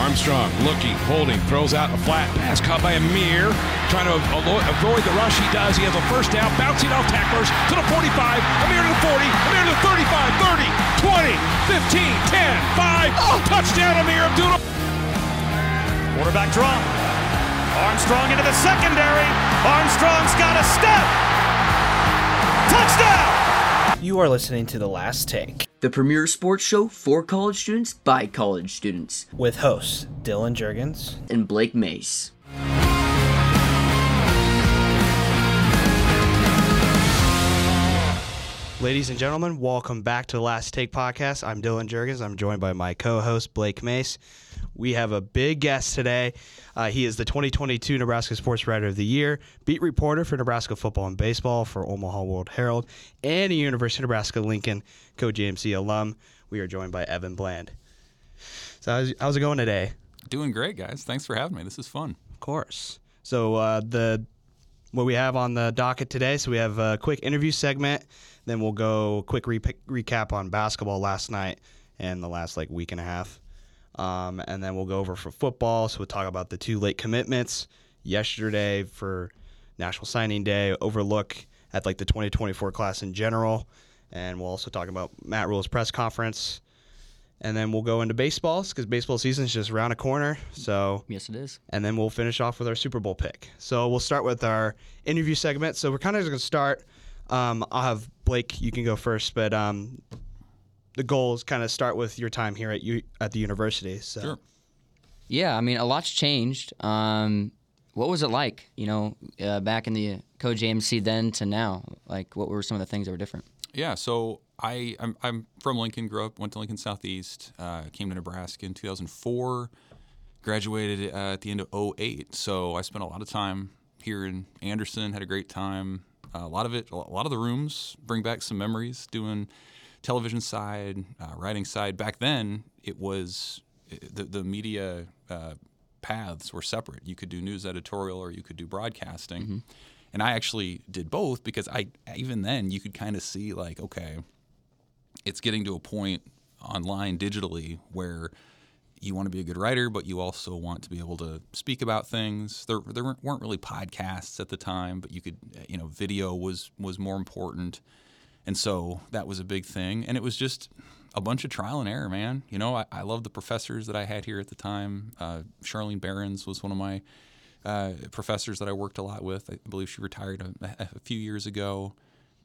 Armstrong looking, holding, throws out a flat pass caught by Ameer. Trying to avoid the rush. He does. He has a first down, bouncing off tacklers to the 45, Ameer to the 40, Ameer to the 35, 30, 20, 15, 10, 5. Oh, touchdown, Ameer Abdullah. Quarterback draw. Armstrong into the secondary. Armstrong's got a step. Touchdown! You are listening to The Last Take the premier sports show for college students by college students, with hosts Dylan Jurgens and Blake Mace. Ladies and gentlemen, welcome back to the Last Take podcast. I'm Dylan Jurgens. I'm joined by my co host, Blake Mace. We have a big guest today. Uh, he is the 2022 Nebraska Sports Writer of the Year, beat reporter for Nebraska football and baseball for Omaha World Herald, and a University of Nebraska Lincoln co-JMC alum. We are joined by Evan Bland. So how's, how's it going today? Doing great, guys. Thanks for having me. This is fun. Of course. So uh, the what we have on the docket today. So we have a quick interview segment. Then we'll go quick re- recap on basketball last night and the last like week and a half. Um, and then we'll go over for football. So we'll talk about the two late commitments yesterday for National Signing Day, overlook at like the 2024 class in general. And we'll also talk about Matt Rhule's press conference. And then we'll go into baseballs because baseball season is just around a corner. So yes, it is. And then we'll finish off with our Super Bowl pick. So we'll start with our interview segment. So we're kind of going to start. Um, I'll have Blake. You can go first, but um, the goals kind of start with your time here at you at the university. So. Sure. Yeah, I mean, a lot's changed. Um, what was it like, you know, uh, back in the co-JMC then to now? Like, what were some of the things that were different? Yeah, so I I'm, I'm from Lincoln, grew up, went to Lincoln Southeast, uh, came to Nebraska in 2004, graduated uh, at the end of 08. So I spent a lot of time here in Anderson, had a great time. Uh, a lot of it, a lot of the rooms bring back some memories doing television side, uh, writing side. Back then, it was the, the media uh, paths were separate. You could do news editorial or you could do broadcasting. Mm-hmm. And I actually did both because I even then you could kind of see like okay, it's getting to a point online digitally where you want to be a good writer, but you also want to be able to speak about things. There, there weren't really podcasts at the time, but you could, you know, video was was more important. And so that was a big thing. And it was just a bunch of trial and error, man. You know, I, I love the professors that I had here at the time. Uh, Charlyne Berens was one of my uh, professors that I worked a lot with. I believe she retired a, a, few years ago.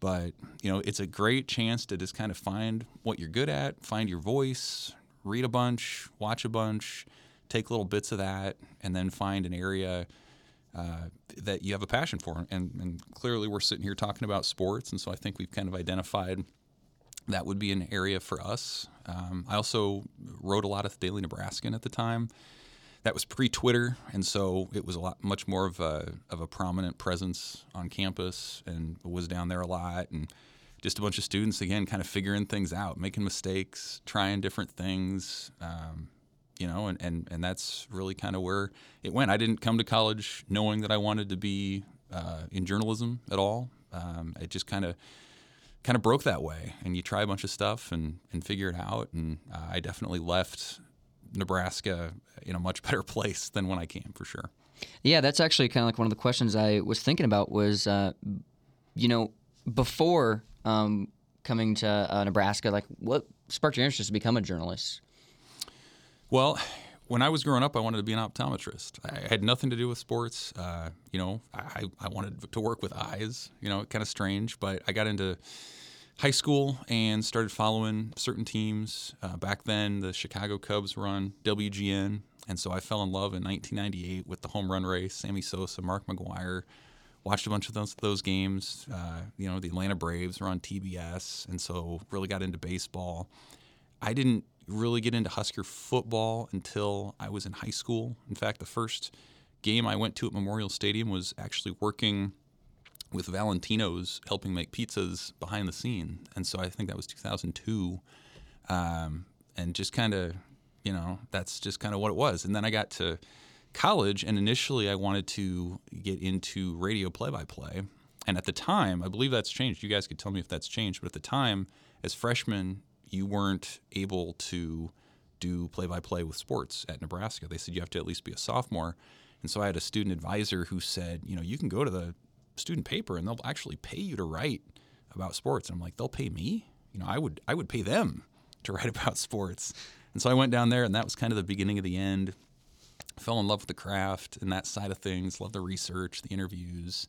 But, you know, it's a great chance to just kind of find what you're good at, find your voice, read a bunch, watch a bunch, take little bits of that, and then find an area – uh, that you have a passion for. And, and clearly, we're sitting here talking about sports, and so I think we've kind of identified that would be an area for us. Um, I also wrote a lot of the Daily Nebraskan at the time. That was pre-Twitter, and so it was a lot much more of a of a prominent presence on campus, and was down there a lot, and just a bunch of students again, kind of figuring things out, making mistakes, trying different things. Um, you know, and, and, and that's really kind of where it went. I didn't come to college knowing that I wanted to be uh, in journalism at all. Um, it just kind of kind of broke that way, and you try a bunch of stuff and and figure it out. And uh, I definitely left Nebraska in a much better place than when I came, for sure. Yeah, that's actually kind of like one of the questions I was thinking about was, uh, you know, before um, coming to uh, Nebraska, like what sparked your interest to become a journalist? Well, when I was growing up, I wanted to be an optometrist. I had nothing to do with sports. Uh, you know, I, I wanted to work with eyes. You know, kind of strange, but I got into high school and started following certain teams. Uh, back then, the Chicago Cubs were on WGN, and so I fell in love in 1998 with the home run race. Sammy Sosa, Mark McGwire. Watched a bunch of those those games. Uh, you know, the Atlanta Braves were on TBS, and so really got into baseball. I didn't really get into Husker football until I was in high school. In fact, the first game I went to at Memorial Stadium was actually working with Valentino's, helping make pizzas behind the scene. And so I think that was 2002. Um, and just kind of, you know, that's just kind of what it was. And then I got to college, and initially I wanted to get into radio play by play. And at the time, I believe that's changed. You guys could tell me if that's changed, but at the time, as freshmen, you weren't able to do play-by-play with sports at Nebraska. They said you have to at least be a sophomore, and so I had a student advisor who said, you know, you can go to the student paper and they'll actually pay you to write about sports. And I'm like, they'll pay me? You know, I would I would pay them to write about sports. And so I went down there, and that was kind of the beginning of the end. Fell in love with the craft and that side of things. Love the research, the interviews,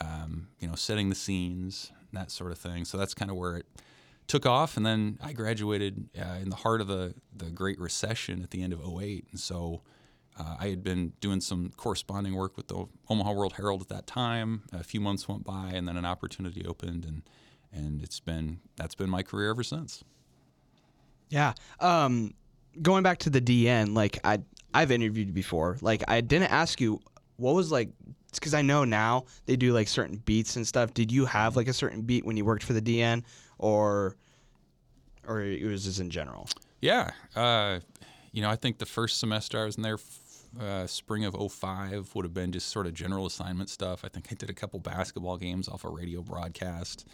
um, you know, setting the scenes, that sort of thing. So that's kind of where it took off. And then I graduated uh, in the heart of the the Great Recession at the end of 08. And so uh, I had been doing some corresponding work with the Omaha World Herald at that time. A few months went by, and then an opportunity opened, and and it's been that's been my career ever since. Yeah. Um, going back to the DN, like I I've interviewed before. Like I didn't ask you what was like because I know now they do like certain beats and stuff. Did you have like a certain beat when you worked for the DN, or or it was just in general? Yeah. Uh, you know, I think the first semester I was in there, uh, spring of 05, would have been just sort of general assignment stuff. I think I did a couple basketball games off a radio broadcast.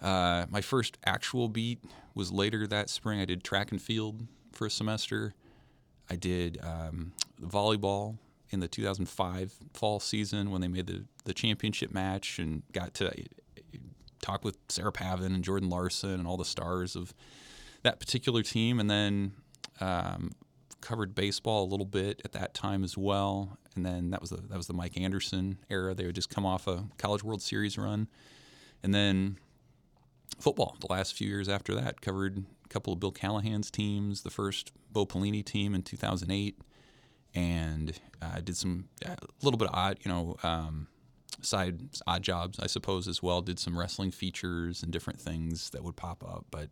Uh, my first actual beat was later that spring. I did track and field for a semester. I did um, volleyball in the 2005 fall season when they made the, the championship match and got to uh, talk with Sarah Pavan and Jordan Larson and all the stars of that particular team. And then um, covered baseball a little bit at that time as well. And then that was the, that was the Mike Anderson era. They would just come off a College World Series run. And then football the last few years after that. Covered a couple of Bill Callahan's teams, the first Bo Pelini team in 2008, and I uh, did some a little bit of odd, you know, um, side odd jobs, I suppose, as well. Did some wrestling features and different things that would pop up, but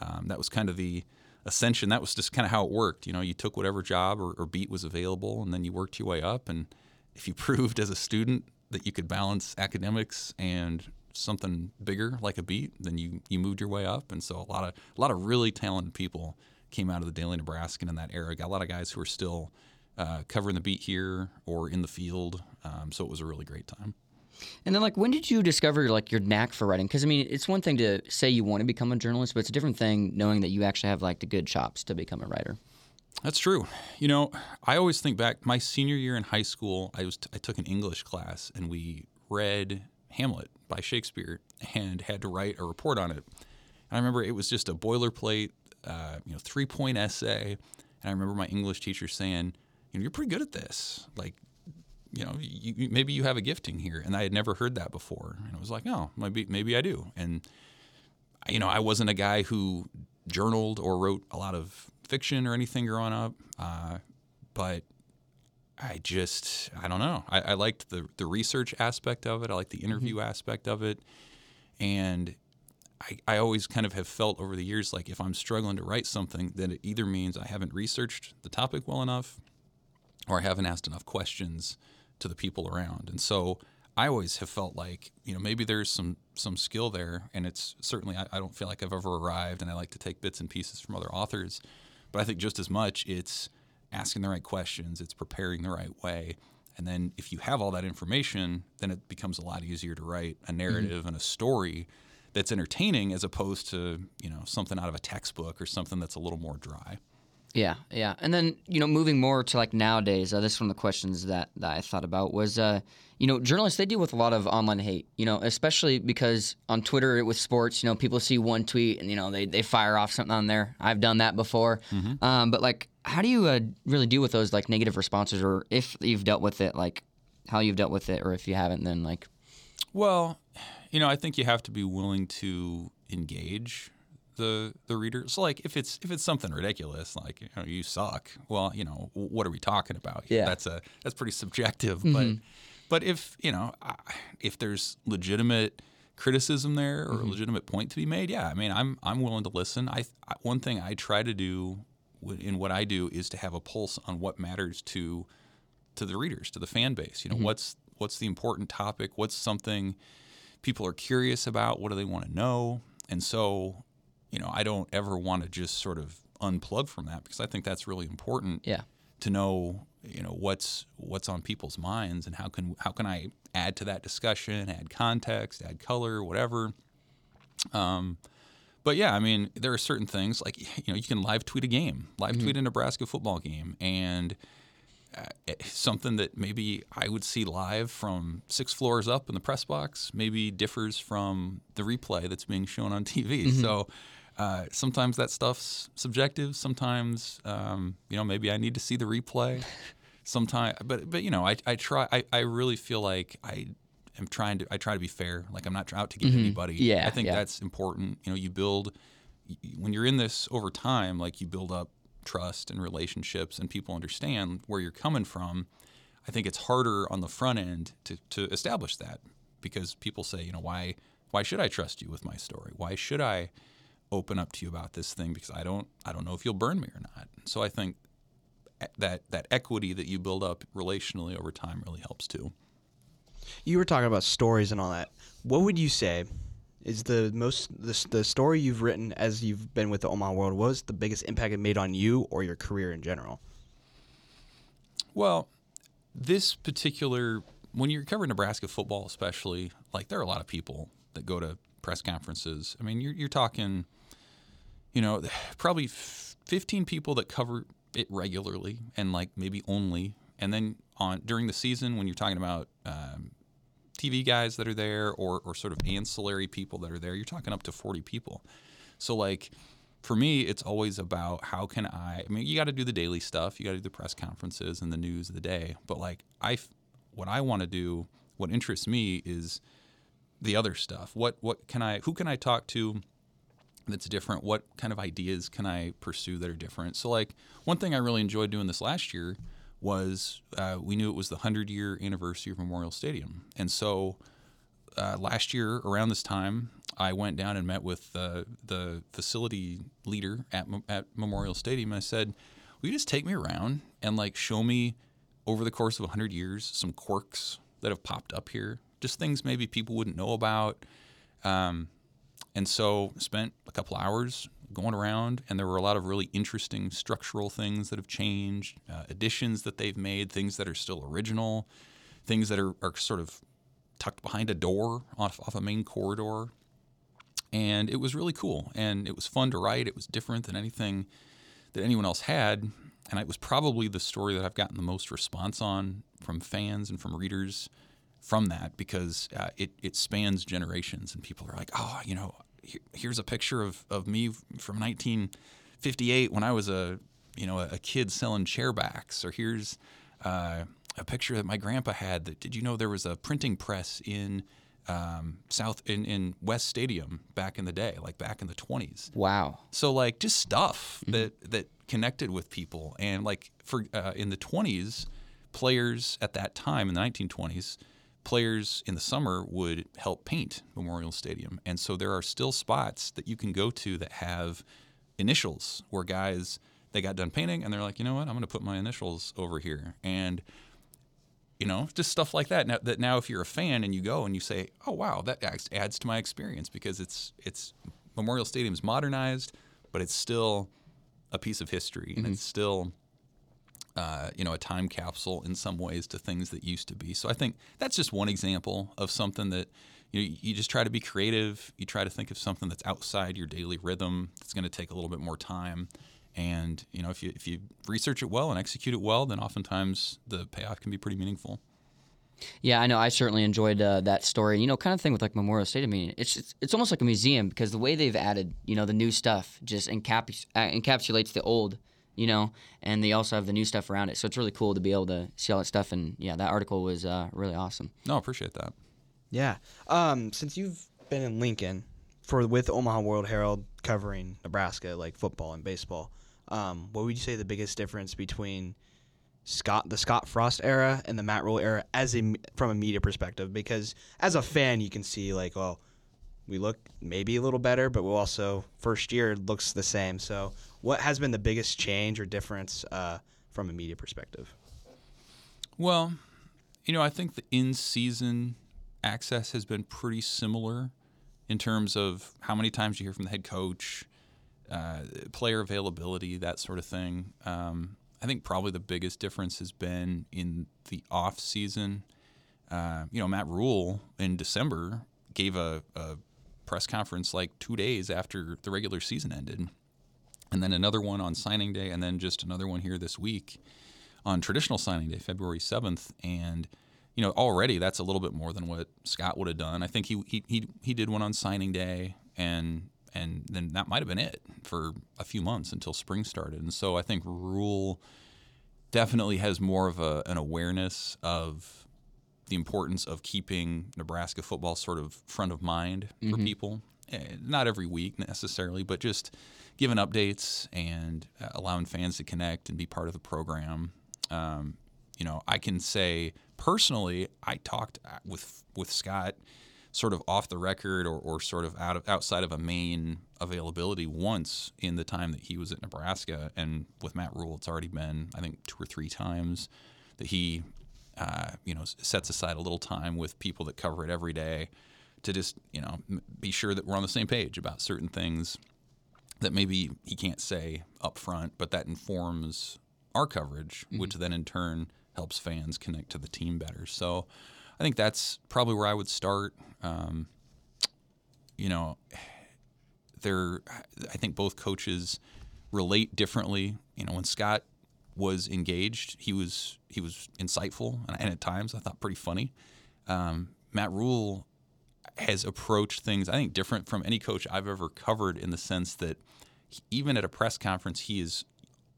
um, that was kind of the ascension. That was just kind of how it worked. You know, you took whatever job or, or beat was available, and then you worked your way up. And if you proved as a student that you could balance academics and something bigger like a beat, then you you moved your way up. And so a lot of a lot of really talented people came out of the Daily Nebraskan in that era. Got a lot of guys who are still uh, covering the beat here or in the field. Um, so it was a really great time. And then, like, when did you discover like your knack for writing? Because I mean, it's one thing to say you want to become a journalist, but it's a different thing knowing that you actually have like the good chops to become a writer. That's true. You know, I always think back. My senior year in high school, I was t- I took an English class and we read Hamlet by Shakespeare and had to write a report on it. And I remember it was just a boilerplate, uh, you know, three point essay. And I remember my English teacher saying, you know, you're pretty good at this. Like, you know, you, maybe you have a gifting here. And I had never heard that before. And I was like, oh, maybe, maybe I do. And, you know, I wasn't a guy who journaled or wrote a lot of fiction or anything growing up. Uh, but I just I don't know. I, I, liked the the research aspect of it. I liked the interview mm-hmm. aspect of it, and I, I always kind of have felt over the years like if I'm struggling to write something, then it either means I haven't researched the topic well enough, or I haven't asked enough questions to the people around. And so I always have felt like you know maybe there's some some skill there, and it's certainly I, I don't feel like I've ever arrived, and I like to take bits and pieces from other authors, but I think just as much it's asking the right questions, it's preparing the right way. And then if you have all that information, then it becomes a lot easier to write a narrative mm-hmm. and a story that's entertaining as opposed to, you know, something out of a textbook or something that's a little more dry. Yeah, yeah. And then, you know, moving more to like nowadays, uh, this is one of the questions that, that I thought about was, uh, you know, journalists, they deal with a lot of online hate, you know, especially because on Twitter with sports, you know, people see one tweet and, you know, they, they fire off something on there. I've done that before. Mm-hmm. Um, but like, how do you uh, really deal with those like negative responses, or if you've dealt with it, like how you've dealt with it, or if you haven't, then like. Well, you know, I think you have to be willing to engage the the reader. So like if it's if it's something ridiculous, like you know you suck. Well, you know what are we talking about? Yeah, that's a that's pretty subjective. Mm-hmm. But but if you know if there's legitimate criticism there or mm-hmm. a legitimate point to be made, yeah, I mean I'm I'm willing to listen. I one thing I try to do in what I do is to have a pulse on what matters to to the readers, to the fan base. You know, mm-hmm. what's what's the important topic? What's something people are curious about? What do they want to know? And so, you know, I don't ever want to just sort of unplug from that because I think that's really important. Yeah. To know, you know, what's what's on people's minds and how can how can I add to that discussion, add context, add color, whatever. Um, but yeah, I mean, there are certain things like you know you can live tweet a game, live tweet a Nebraska football game, and uh, something that maybe I would see live from six floors up in the press box maybe differs from the replay that's being shown on TV. So uh, sometimes that stuff's subjective. Sometimes um, you know maybe I need to see the replay. Sometimes, but but you know I, I try I, I really feel like I am trying to I try to be fair. Like I'm not out to get anybody. Yeah, I think yeah. that's important. You know, you build when you're in this over time, like you build up trust and relationships, and people understand where you're coming from. I think it's harder on the front end to, to establish that because people say, you know, why why should I trust you with my story? Why should I open up to you about this thing? Because I don't I don't know if you'll burn me or not. So I think that that equity that you build up relationally over time really helps too. You were talking about stories and all that. What would you say is the most the, the story you've written as you've been with the Omaha World? Was the biggest impact it made on you or your career in general? Well, this particular when you're covering Nebraska football, especially, like there are a lot of people that go to press conferences. I mean, you're you're talking, you know, probably 15 people that cover it regularly, and like maybe only, and then on during the season when you're talking about. Um, TV guys that are there, or, or sort of ancillary people that are there, you're talking up to 40 people. So, like, for me, it's always about how can I. I mean, you got to do the daily stuff, you got to do the press conferences and the news of the day. But like, I, what I want to do, what interests me is the other stuff. What what can I? Who can I talk to? That's different. What kind of ideas can I pursue that are different? So, like, one thing I really enjoyed doing this last year was uh, we knew it was the 100 year anniversary of Memorial Stadium. And so uh, last year around this time, I went down and met with uh, the facility leader at, at Memorial Stadium. And I said, Will you just take me around and like show me over the course of 100 years some quirks that have popped up here? Just things maybe people wouldn't know about. Um, and so spent a couple hours going around, and there were a lot of really interesting structural things that have changed, uh, additions that they've made, things that are still original, things that are, are sort of tucked behind a door off, off a main corridor. And it was really cool, and it was fun to write. It was different than anything that anyone else had, and it was probably the story that I've gotten the most response on from fans and from readers from that because uh, it, it spans generations and people are like, oh, you know, here, here's a picture of, of me from 1958 when I was a you know a, kid selling chairbacks, or here's uh, a picture that my grandpa had. That did you know there was a printing press in um, South in, in West Stadium back in the day, like back in the 20s. Wow. So like just stuff that that connected with people, and like for uh, in the 20s, players at that time in the 1920s, players in the summer would help paint Memorial Stadium, and so there are still spots that you can go to that have initials where guys they got done painting and they're like, you know what, I'm going to put my initials over here, and you know, just stuff like that. Now, that now, if you're a fan and you go and you say, "Oh wow, that adds- to my experience," because it's it's Memorial Stadium's modernized, but it's still a piece of history, and mm-hmm. it's still uh, you know a time capsule in some ways to things that used to be. So I think that's just one example of something that you know, you just try to be creative. You try to think of something that's outside your daily rhythm. That's going to take a little bit more time. And you know, if you if you research it well and execute it well, then oftentimes the payoff can be pretty meaningful. Yeah, I know. I certainly enjoyed uh, that story. You know, kind of thing with like Memorial Stadium. I mean, it's it's, it's almost like a museum because the way they've added, you know, the new stuff just encaps- uh, encapsulates the old. You know, and they also have the new stuff around it. So it's really cool to be able to see all that stuff. And yeah, that article was uh, really awesome. No, I appreciate that. Yeah. Um, since you've been in Lincoln for with Omaha World Herald covering Nebraska like football and baseball, um, what would you say the biggest difference between Scott the Scott Frost era and the Matt Rhule era as a from a media perspective? Because as a fan, you can see like, well, we look maybe a little better, but we'll also first year looks the same. So, what has been the biggest change or difference uh, from a media perspective? Well, you know, I think the in-season access has been pretty similar in terms of how many times you hear from the head coach, uh, player availability, that sort of thing. Um, I think probably the biggest difference has been in the off season. Uh, you know, Matt Rhule in December gave a, a press conference like two days after the regular season ended, and then another one on signing day, and then just another one here this week on traditional signing day, February seventh, and you know already that's a little bit more than what Scott would have done. I think he he he, he did one on signing day, and and then that might have been it for a few months until spring started. And so I think Rhule definitely has more of a, an awareness of the importance of keeping Nebraska football sort of front of mind for people. Eh, Not every week necessarily, but just giving updates and uh, allowing fans to connect and be part of the program. Um, you know, I can say personally, I talked uh, with with Scott sort of off the record or, or sort of out of outside of a main availability once in the time that he was at Nebraska, and with Matt Rhule, it's already been I think two or three times that he uh, you know sets aside a little time with people that cover it every day to just you know m- be sure that we're on the same page about certain things that maybe he can't say up front, but that informs our coverage, which then in turn helps fans connect to the team better. So I think that's probably where I would start. Um, you know, there, I think both coaches relate differently. You know, when Scott was engaged, he was he was insightful and, and at times I thought pretty funny. Um, Matt Rhule has approached things I think different from any coach I've ever covered in the sense that he- even at a press conference he is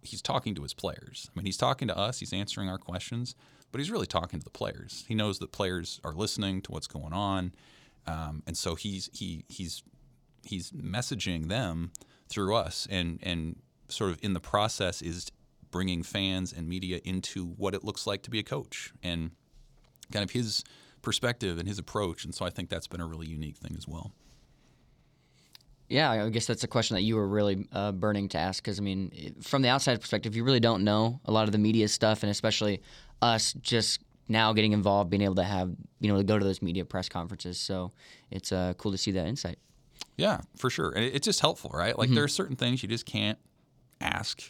he's talking to his players. I mean, he's talking to us, he's answering our questions, but he's really talking to the players. He knows that players are listening to what's going on, um, and so he's he he's he's messaging them through us, and and sort of in the process is bringing fans and media into what it looks like to be a coach and kind of his perspective and his approach. And so I think that's been a really unique thing as well. Yeah, I guess that's a question that you were really uh, burning to ask because I mean, from the outside perspective, you really don't know a lot of the media stuff, and especially us just now getting involved, being able to have you know to go to those media press conferences. So it's uh, cool to see that insight. Yeah, for sure. And it's just helpful, right? Like there are certain things you just can't ask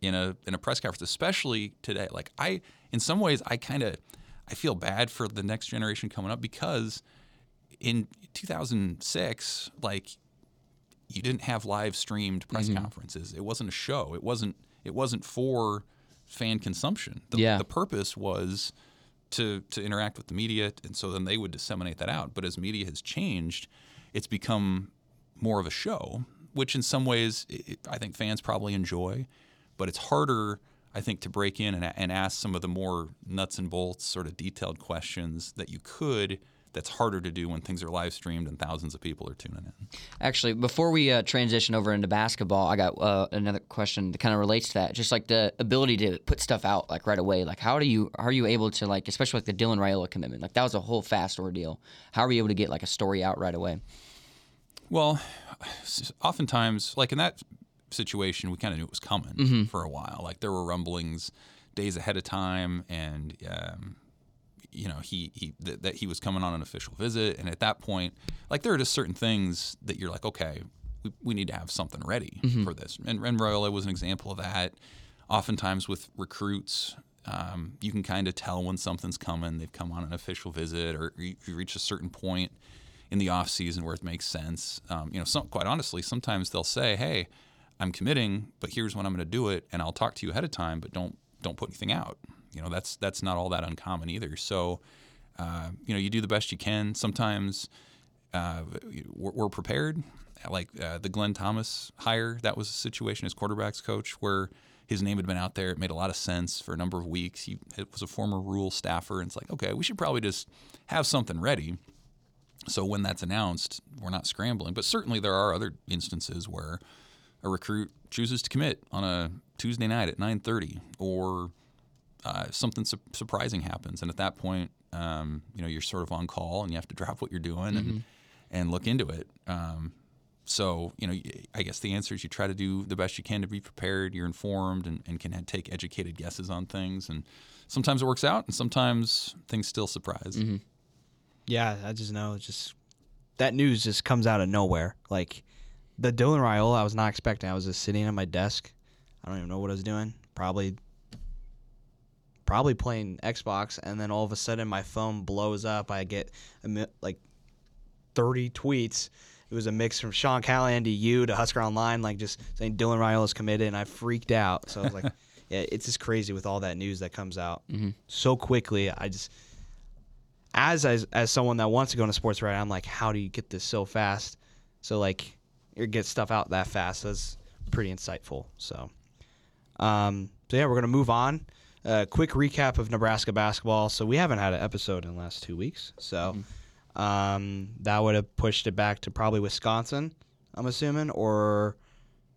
in a in a press conference, especially today. Like I in some ways I kind of I feel bad for the next generation coming up because in 2006, like you didn't have live streamed press mm-hmm. conferences. It wasn't a show. It wasn't it wasn't for fan consumption. The, Yeah. the purpose was to to interact with the media, and so then they would disseminate that out. But as media has changed, it's become more of a show, which in some ways i I think fans probably enjoy, but it's harder. I think to break in and, and ask some of the more nuts and bolts, sort of detailed questions that you could. That's harder to do when things are live streamed and thousands of people are tuning in. Actually, before we uh, transition over into basketball, I got uh, another question that kind of relates to that. Just like the ability to put stuff out like right away. Like, how do you how are you able to like, especially like the Dylan Raiola commitment? Like that was a whole fast ordeal. How are you able to get like a story out right away? Well, oftentimes, like in that situation, we kind of knew it was coming for a while. Like there were rumblings days ahead of time, and um, you know he he th- that he was coming on an official visit, and at that point, like there are just certain things that you're like, okay, we, we need to have something ready for this. And, and Raiola was an example of that. Oftentimes with recruits, um, you can kind of tell when something's coming. They've come on an official visit, or you, you reach a certain point in the off season where it makes sense. Um, you know, some, quite honestly, sometimes they'll say, "Hey, I'm committing, but here's when I'm going to do it, and I'll talk to you ahead of time, but don't don't put anything out." You know, that's that's not all that uncommon either. So, uh, you know, you do the best you can. Sometimes uh, we're, we're prepared. Like uh, the Glenn Thomas hire, that was a situation as quarterbacks coach where his name had been out there. It made a lot of sense for a number of weeks. He was a former Rhule staffer, and it's like, okay, we should probably just have something ready. So when that's announced, we're not scrambling. But certainly there are other instances where a recruit chooses to commit on a Tuesday night at 9:30, or uh, something su- surprising happens, and at that point, um, you know, you're sort of on call and you have to drop what you're doing and and look into it. Um, so, you know, I guess the answer is you try to do the best you can to be prepared. You're informed and, and can take educated guesses on things. And sometimes it works out, and sometimes things still surprise. Yeah, I just know it's just that news just comes out of nowhere. Like the Dylan Raiola, I was not expecting. I was just sitting at my desk. I don't even know what I was doing. Probably probably playing Xbox and then all of a sudden my phone blows up. I get like 30 tweets it was a mix from Sean Callahan to you to Husker Online, like just saying Dylan Raiola's committed, and I freaked out. So I was like, yeah, it's just crazy with all that news that comes out mm-hmm. so quickly. I just, as, as as someone that wants to go into sports writing, I'm like, how do you get this so fast? So like, you get stuff out that fast. That's pretty insightful. So, um, so yeah, we're gonna move on. Uh, quick recap of Nebraska basketball. So we haven't had an episode in the last two weeks. So um, that would have pushed it back to probably Wisconsin. I'm assuming, or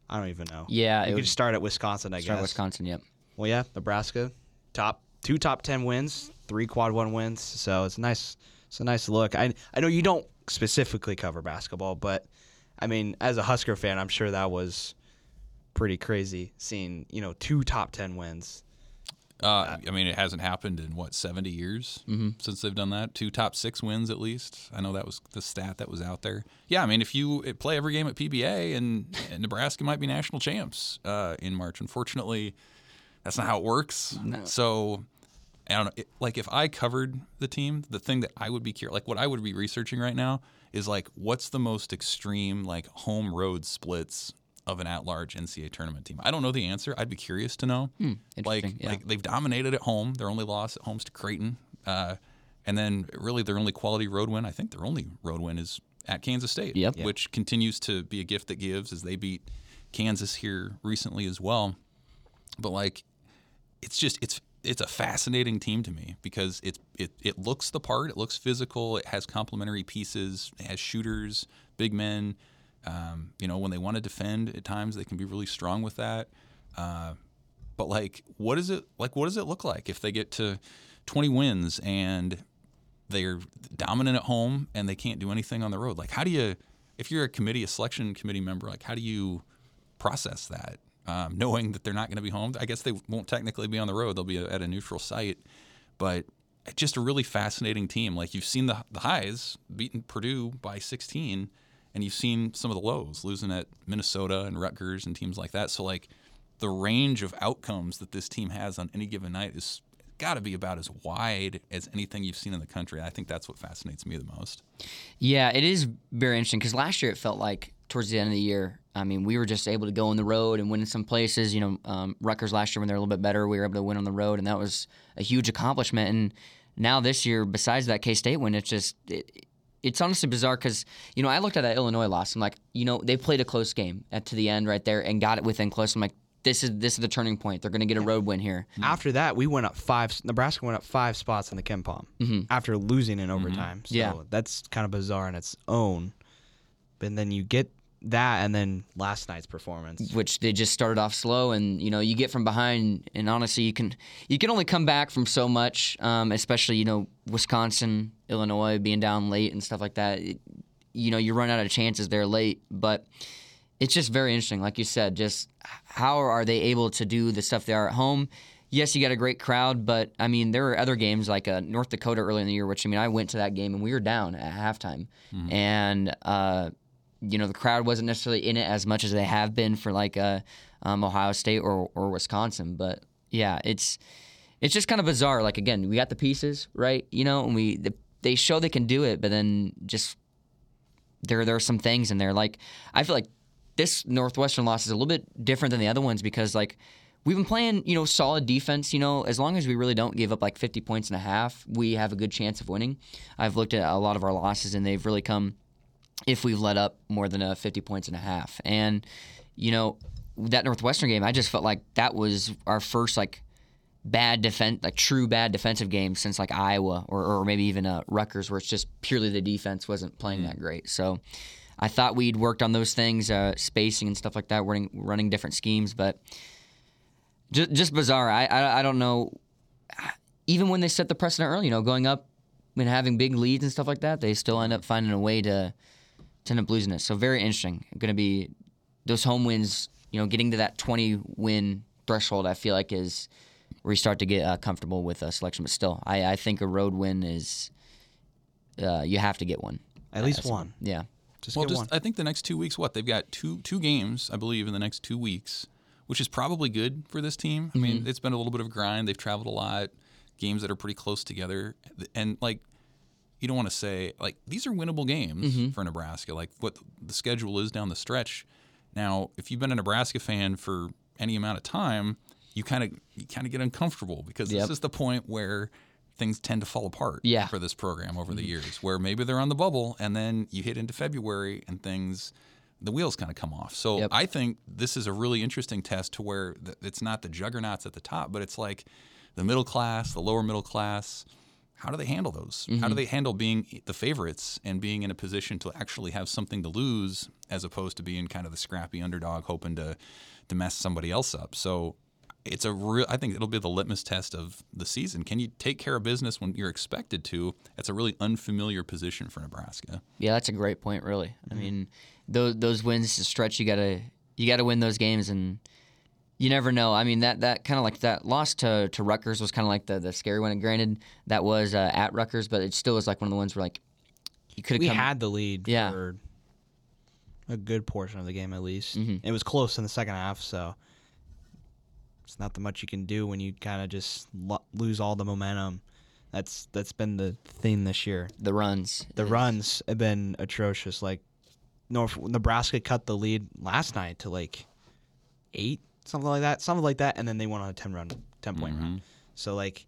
I don't even know. Yeah, you could start at Wisconsin, I start guess. Wisconsin. Yep. Well, yeah, Nebraska, top two top ten wins, three quad one wins. So it's a nice, it's a nice look. I I know you don't specifically cover basketball, but I mean, as a Husker fan, I'm sure that was pretty crazy seeing you know two top ten wins. Uh, I mean, it hasn't happened in what seventy years since they've done that. Two top six wins at least. I know that was the stat that was out there. Yeah, I mean, if you uh, play every game at PBA, and, and Nebraska might be national champs uh, in March. Unfortunately, that's not how it works. So. I don't know. It, like if I covered the team, the thing that I would be curious, like what I would be researching right now is like what's the most extreme like home road splits of an at-large NCAA tournament team. I don't know the answer. I'd be curious to know. like interesting, yeah. like they've dominated at home. Their only loss at home's to Creighton, uh, and then really their only quality road win. I think their only road win is at Kansas State, Yep. which continues to be a gift that gives as they beat Kansas here recently as well. But like it's just it's it's a fascinating team to me because it's it it looks the part. It looks physical. It has complementary pieces. It has shooters, big men. Um, you know, when they want to defend at times, they can be really strong with that. Uh, but like, what is it like? What does it look like if they get to 20 wins and they're dominant at home and they can't do anything on the road? Like, how do you, if you're a committee, a selection committee member, like, how do you process that? Um, knowing that they're not going to be home, I guess they won't technically be on the road; they'll be at a neutral site. But just a really fascinating team. Like you've seen the the highs, beating Purdue by 16, and you've seen some of the lows, losing at Minnesota and Rutgers and teams like that. So like the range of outcomes that this team has on any given night is got to be about as wide as anything you've seen in the country. I think that's what fascinates me the most. Yeah, it is very interesting because last year it felt like towards the end of the year, I mean, we were just able to go on the road and win in some places. You know, um, Rutgers last year when they're a little bit better, we were able to win on the road, and that was a huge accomplishment. And now this year, besides that K State win, it's just it, it's honestly bizarre because you know I looked at that Illinois loss. I'm like, you know, they played a close game at to the end right there and got it within close. I'm like, this is this is the turning point. They're going to get a road win here. Mm-hmm. After that, we went up five. Nebraska went up five spots in the KenPom mm-hmm. after losing in overtime. Mm-hmm. So Yeah. that's kind of bizarre in its own. But then you get that, and then last night's performance. which they just started off slow and you know you get from behind and honestly you can you can only come back from so much um, especially you know wisconsin illinois being down late and stuff like that. It- you know you run out of chances there late but it's just very interesting. Like you said just how are they able to do the stuff they are at home? Yes you got a great crowd but i mean there are other games like uh, north dakota early in the year which i mean i went to that game and we were down at halftime. And uh, you know the crowd wasn't necessarily in it as much as they have been for like uh, um, Ohio State or or Wisconsin. But yeah, it's it's just kind of bizarre. Like again, we got the pieces right, you know, and we the, they show they can do it, but then just there there are some things in there. Like I feel like this Northwestern loss is a little bit different than the other ones because like. We've been playing, you know, solid defense. You know, as long as we really don't give up like 50 points and a half, we have a good chance of winning. I've looked at a lot of our losses, and they've really come if we've let up more than a 50 points and a half. And, you know, that Northwestern game, I just felt like that was our first, like, bad defense, like true bad defensive game since like Iowa or, or maybe even uh, Rutgers, where it's just purely the defense wasn't playing that great. So I thought we'd worked on those things, uh, spacing and stuff like that, running, running different schemes, but just, just bizarre. I, I, I don't know. Even when they set the precedent early, you know, going up and having big leads and stuff like that, they still end up finding a way to to end up losing it. So very interesting. Going to be those home wins. You know, getting to that twenty win threshold. I feel like is where you start to get uh, comfortable with a selection. But still, I, I think a road win is uh, you have to get one. At least one. Yeah. Just well, get just one. I think the next two weeks, what they've got two two games, I believe, in the next two weeks, which is probably good for this team. I mean, it's been a little bit of a grind. They've traveled a lot, games that are pretty close together, and like, you don't want to say like these are winnable games mm-hmm. for Nebraska. Like what the schedule is down the stretch. Now, if you've been a Nebraska fan for any amount of time, you kind of you kind of get uncomfortable because Yep. this is the point where things tend to fall apart Yeah. for this program over the mm-hmm. years, where maybe they're on the bubble and then you hit into February and things the wheels kind of come off. So Yep. I think this is a really interesting test to where it's not the juggernauts at the top, but it's like the middle class, the lower middle class. How do they handle those? How do mm-hmm. they handle being the favorites and being in a position to actually have something to lose, as opposed to being kind of the scrappy underdog, hoping to to mess somebody else up? So it's a real. I think it'll be the litmus test of the season. Can you take care of business when you're expected to? It's a really unfamiliar position for Nebraska. Yeah, that's a great point. Really, I mm-hmm. mean, those those wins to stretch, you gotta you gotta win those games, and you never know. I mean, that that kind of like that loss to to Rutgers was kind of like the the scary one. And granted, that was uh, at Rutgers, but it still was like one of the ones where like you could we have come. had the lead Yeah. for a good portion of the game at least. Mhm. It was close in the second half, so it's not that much you can do when you kind of just lo- lose all the momentum. That's that's been the theme this year. the runs. The runs have been atrocious. Like North Nebraska cut the lead last night to like eight, something like that, something like that, and then they went on a ten run, ten point run. Mm-hmm. So like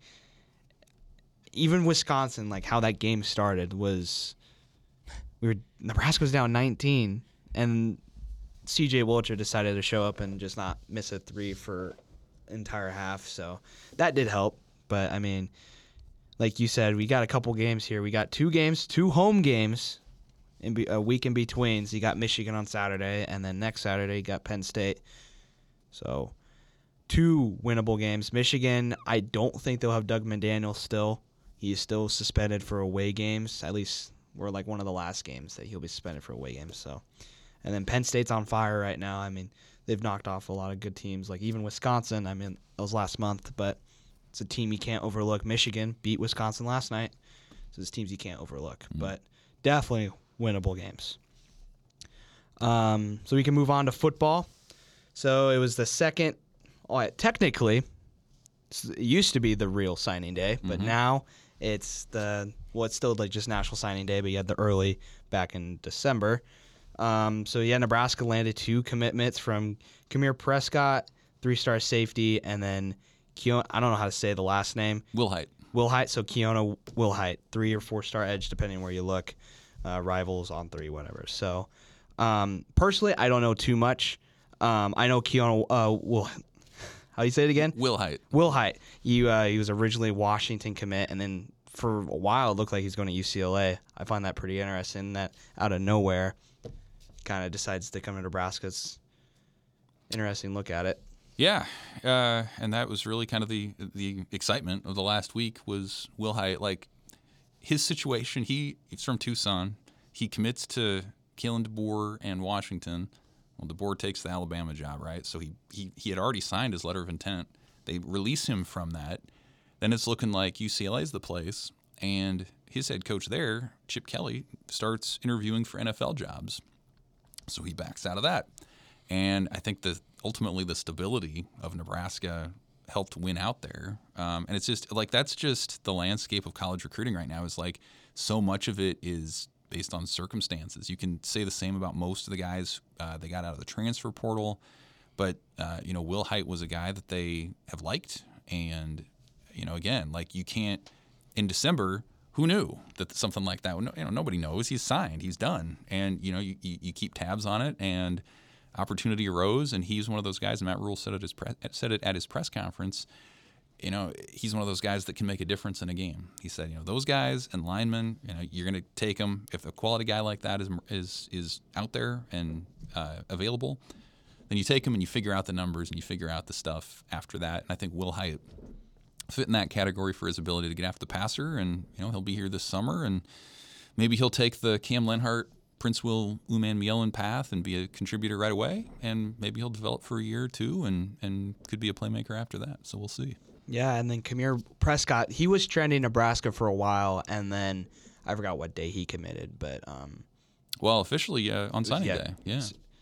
even Wisconsin, like how that game started was we were Nebraska was down 19, and C.J. Wilcher decided to show up and just not miss a three for entire half. So that did help. But I mean, like you said, we got a couple games here. We got two games, two home games, in be, a week in between. So you got Michigan on Saturday, and then next Saturday you got Penn State. So two winnable games. Michigan, I don't think they'll have Dug McDaniel still. He is still suspended for away games. At least we're like one of the last games that he'll be suspended for away games. So, and then Penn State's on fire right now. I mean, they've knocked off a lot of good teams, like even Wisconsin. I mean, that was last month, but it's a team you can't overlook. Michigan beat Wisconsin last night, so there's teams you can't overlook. But definitely winnable games. Um, so we can move on to football. So it was the second, oh, technically, it used to be the real signing day, but now it's the well, it's still like just National Signing Day, but you had the early back in December. Um, so yeah, Nebraska landed two commitments from Kamir Prescott, three-star safety, and then Keon. I don't know how to say the last name. Will Height. Wilhite, so Keona Wilhite, three or four star edge, depending where you look. Uh, rivals on three, whatever. So, um, personally, I don't know too much. Um, I know Keona uh, Will. How do you say it again? Will Height. Wilhite. You, uh, he was originally Washington commit, and then for a while it looked like he's going to UCLA. I find that pretty interesting. That out of nowhere, kind of decides to come to Nebraska. It's interesting look at it. Yeah, uh, and that was really kind of the the excitement of the last week was Wilhite. Like his situation, he he's from Tucson. He commits to Kalen DeBoer and Washington. Well, DeBoer takes the Alabama job, right? So he, he he had already signed his letter of intent. They release him from that. Then it's looking like UCLA's the place, and his head coach there, Chip Kelly, starts interviewing for NFL jobs. So he backs out of that. And I think that ultimately the stability of Nebraska helped win out there. Um, and it's just like that's just the landscape of college recruiting right now is like so much of it is based on circumstances. You can say the same about most of the guys uh, they got out of the transfer portal. But, uh, you know, Wilhite was a guy that they have liked. And, you know, again, like you can't, in December, who knew that something like that? would- You know, nobody knows. He's signed. He's done. And you know, you, you, you keep tabs on it, and opportunity arose, and he's one of those guys. Matt Rhule said his pre- said it at his press conference. You know, he's one of those guys that can make a difference in a game. He said, you know, those guys and linemen, you know, you're going to take them if a quality guy like that is is is out there and uh, available. Then you take them and you figure out the numbers and you figure out the stuff after that. And I think Wilhite fit in that category for his ability to get after the passer, and you know he'll be here this summer, and maybe he'll take the Cam Lenhardt, Prince Will Uman Mielen path and be a contributor right away, and maybe he'll develop for a year or two, and and could be a playmaker after that. So we'll see. Yeah, and then Kamir Prescott, he was trending Nebraska for a while, and then I forgot what day he committed, but um, Well, officially uh, on signing yeah. day, yeah.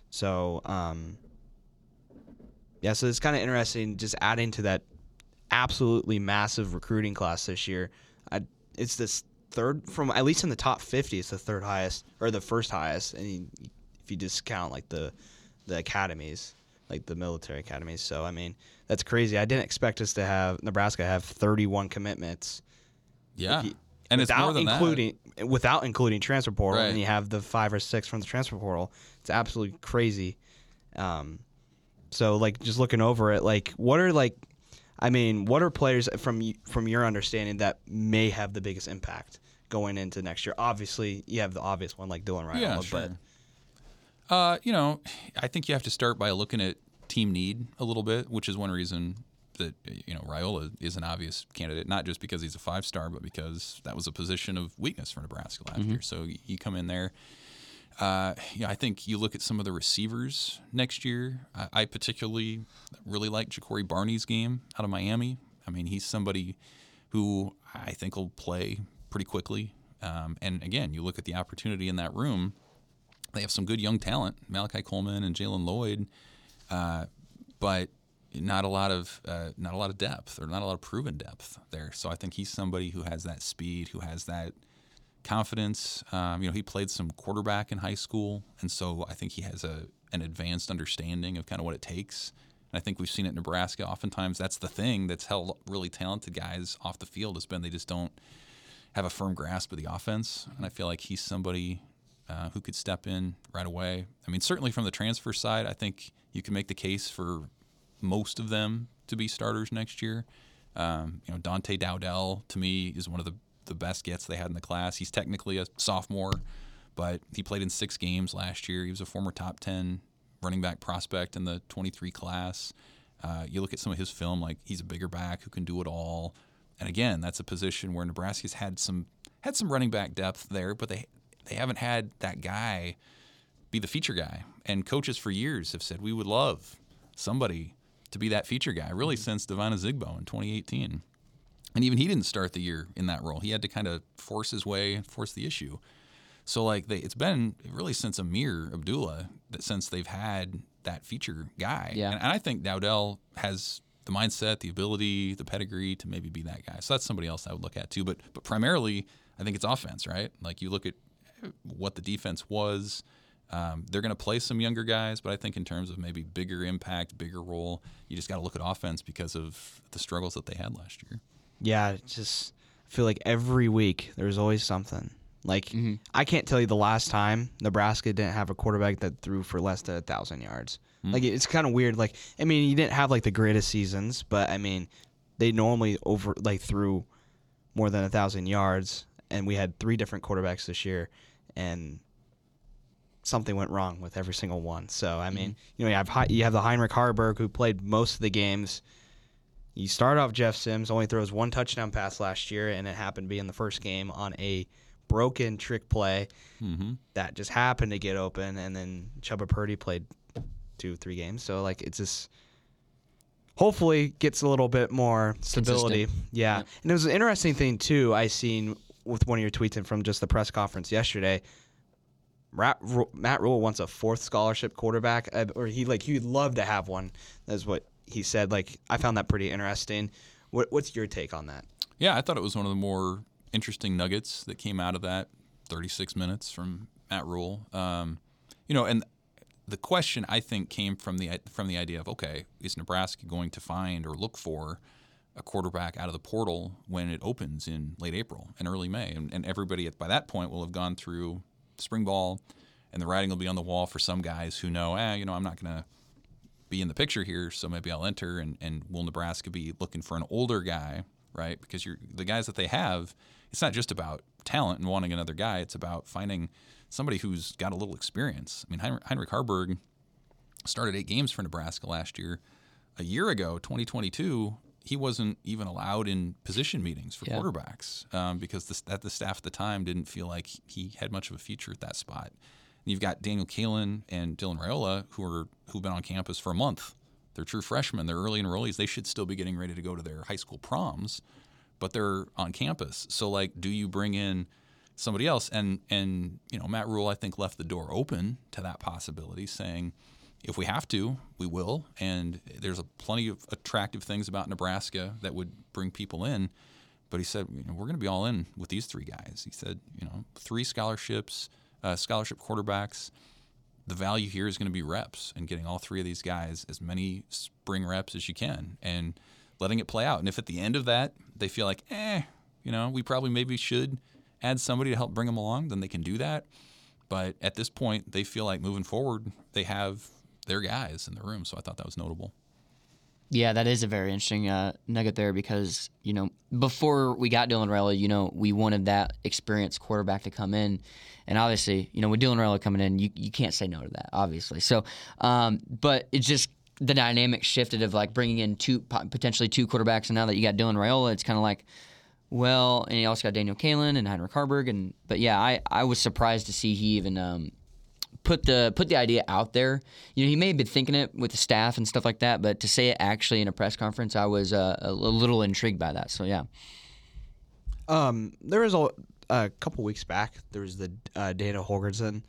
so um, yeah, so it's kind of interesting just adding to that absolutely massive recruiting class this year. I, it's this third from at least in the top 50. It's the third highest or the first highest, and you, if you discount like the the academies, like the military academies. So I mean, that's crazy. I didn't expect us to have Nebraska have 31 commitments. Yeah, you- and it's without more than including without including transfer portal, Right. and you have the five or six from the transfer portal. It's absolutely crazy. Um, so like just looking over it, like what are like, I mean, what are players from from your understanding that may have the biggest impact going into next year? Obviously, you have the obvious one like Dylan that. Raiola, Yeah, but sure. Uh, you know, I think you have to start by looking at team need a little bit, which is one reason that you know Raiola is an obvious candidate, not just because he's a five star, but because that was a position of weakness for Nebraska last year. So you come in there. Uh, yeah, I think you look at some of the receivers next year. I, I particularly really like Ja'Cory Barney's game out of Miami. I mean, he's somebody who I think will play pretty quickly. Um, and again, you look at the opportunity in that room they have some good young talent, Malachi Coleman and Jalen Lloyd, uh, but not a lot of uh, not a lot of depth or not a lot of proven depth there. So I think he's somebody who has that speed, who has that confidence. Um, you know, he played some quarterback in high school, and so I think he has a an advanced understanding of kind of what it takes. And I think we've seen it in Nebraska. Oftentimes, that's the thing that's held really talented guys off the field has been they just don't have a firm grasp of the offense. And I feel like he's somebody uh, who could step in right away. I mean, certainly from the transfer side, I think you can make the case for most of them to be starters next year. Um, you know, Dante Dowdell to me is one of the the best gets they had in the class. He's technically a sophomore, but he played in six games last year. He was a former top ten running back prospect in the 23 class. Uh, you look at some of his film, like he's a bigger back who can do it all. And again, that's a position where Nebraska's had some had some running back depth there, but they they haven't had that guy be the feature guy. And coaches for years have said we would love somebody to be that feature guy, really mm-hmm. since Devine Ozigbo in 2018. And even he didn't start the year in that role. He had to kind of force his way force the issue. So like they, it's been really since Ameer Abdullah that since they've had that feature guy. Yeah. And, and I think Dowdell has the mindset, the ability, the pedigree to maybe be that guy. So that's somebody else I would look at too. But but primarily, I think it's offense, right? Like you look at what the defense was. Um, they're going to play some younger guys, but I think in terms of maybe bigger impact, bigger role, you just got to look at offense because of the struggles that they had last year. yeah, just I feel like every week there's always something. Like I can't tell you the last time Nebraska didn't have a quarterback that threw for less than a thousand yards. Like it's kind of weird. Like I mean, you didn't have like the greatest seasons, but I mean, they normally over like threw more than a thousand yards, and we had three different quarterbacks this year, and something went wrong with every single one. So I mean, you know, you have you have the Heinrich Haarberg who played most of the games. You start off Jeff Sims only throws one touchdown pass last year, and it happened to be in the first game on a broken trick play Mm-hmm. that just happened to get open, and then Chuba Purdy played two, three games. So like it's just hopefully gets a little bit more stability. Yeah, Yep. and it was an interesting thing too. I seen with one of your tweets and from just the press conference yesterday. Matt, Rhule wants a fourth scholarship quarterback, uh, or he like he'd love to have one. That's what he said. Like I found that pretty interesting. What, what's your take on that? Yeah, I thought it was one of the more interesting nuggets that came out of that 36 minutes from Matt Rhule. Um, you know, and the question I think came from the from the idea of okay, is Nebraska going to find or look for a quarterback out of the portal when it opens in late April and early May, and, and everybody at, by that point will have gone through spring ball, and the writing will be on the wall for some guys who know, eh, you know, I'm not going to be in the picture here, so maybe I'll enter. And, and will Nebraska be looking for an older guy, right? Because you're the guys that they have, it's not just about talent and wanting another guy. It's about finding somebody who's got a little experience. I mean, Heinrich, Heinrich Haarberg started eight games for Nebraska last year. A year ago, 2022, he wasn't even allowed in position meetings for Yeah. quarterbacks um, because the, that the staff at the time didn't feel like he had much of a future at that spot. And you've got Daniel Kaelin and Dylan Raiola who are who've been on campus for a month. They're true freshmen. They're early enrollees. They should still be getting ready to go to their high school proms, but they're on campus. So like, do you bring in somebody else? And and you know, Matt Rhule I think left the door open to that possibility, saying if we have to, we will. And there's a plenty of attractive things about Nebraska that would bring people in. but he said, you know, we're going to be all in with these three guys. He said, you know, three scholarships, uh, scholarship quarterbacks. The value here is going to be reps and getting all three of these guys as many spring reps as you can and letting it play out. And if at the end of that they feel like, eh, you know, we probably maybe should add somebody to help bring them along, then they can do that. But at this point, they feel like moving forward, they have their guys in the room. So I thought that was notable. Yeah, that is a very interesting uh, nugget there because you know before we got Dylan Raiola, you know we wanted that experienced quarterback to come in, and obviously you know with Dylan Raiola coming in, you, you can't say no to that, obviously. So, um, but it's just the dynamic shifted of like bringing in two potentially two quarterbacks, and now that you got Dylan Raiola, it's kind of like, well, and you also got Daniel Kaelin and Heinrich Haarberg, and but yeah, I I was surprised to see he even um, put the put the idea out there. You know, he may have been thinking it with the staff and stuff like that, but to say it actually in a press conference, I was uh, a little intrigued by that. So yeah. Um, there was a, a couple weeks back. There was the uh, Dana Holgorsen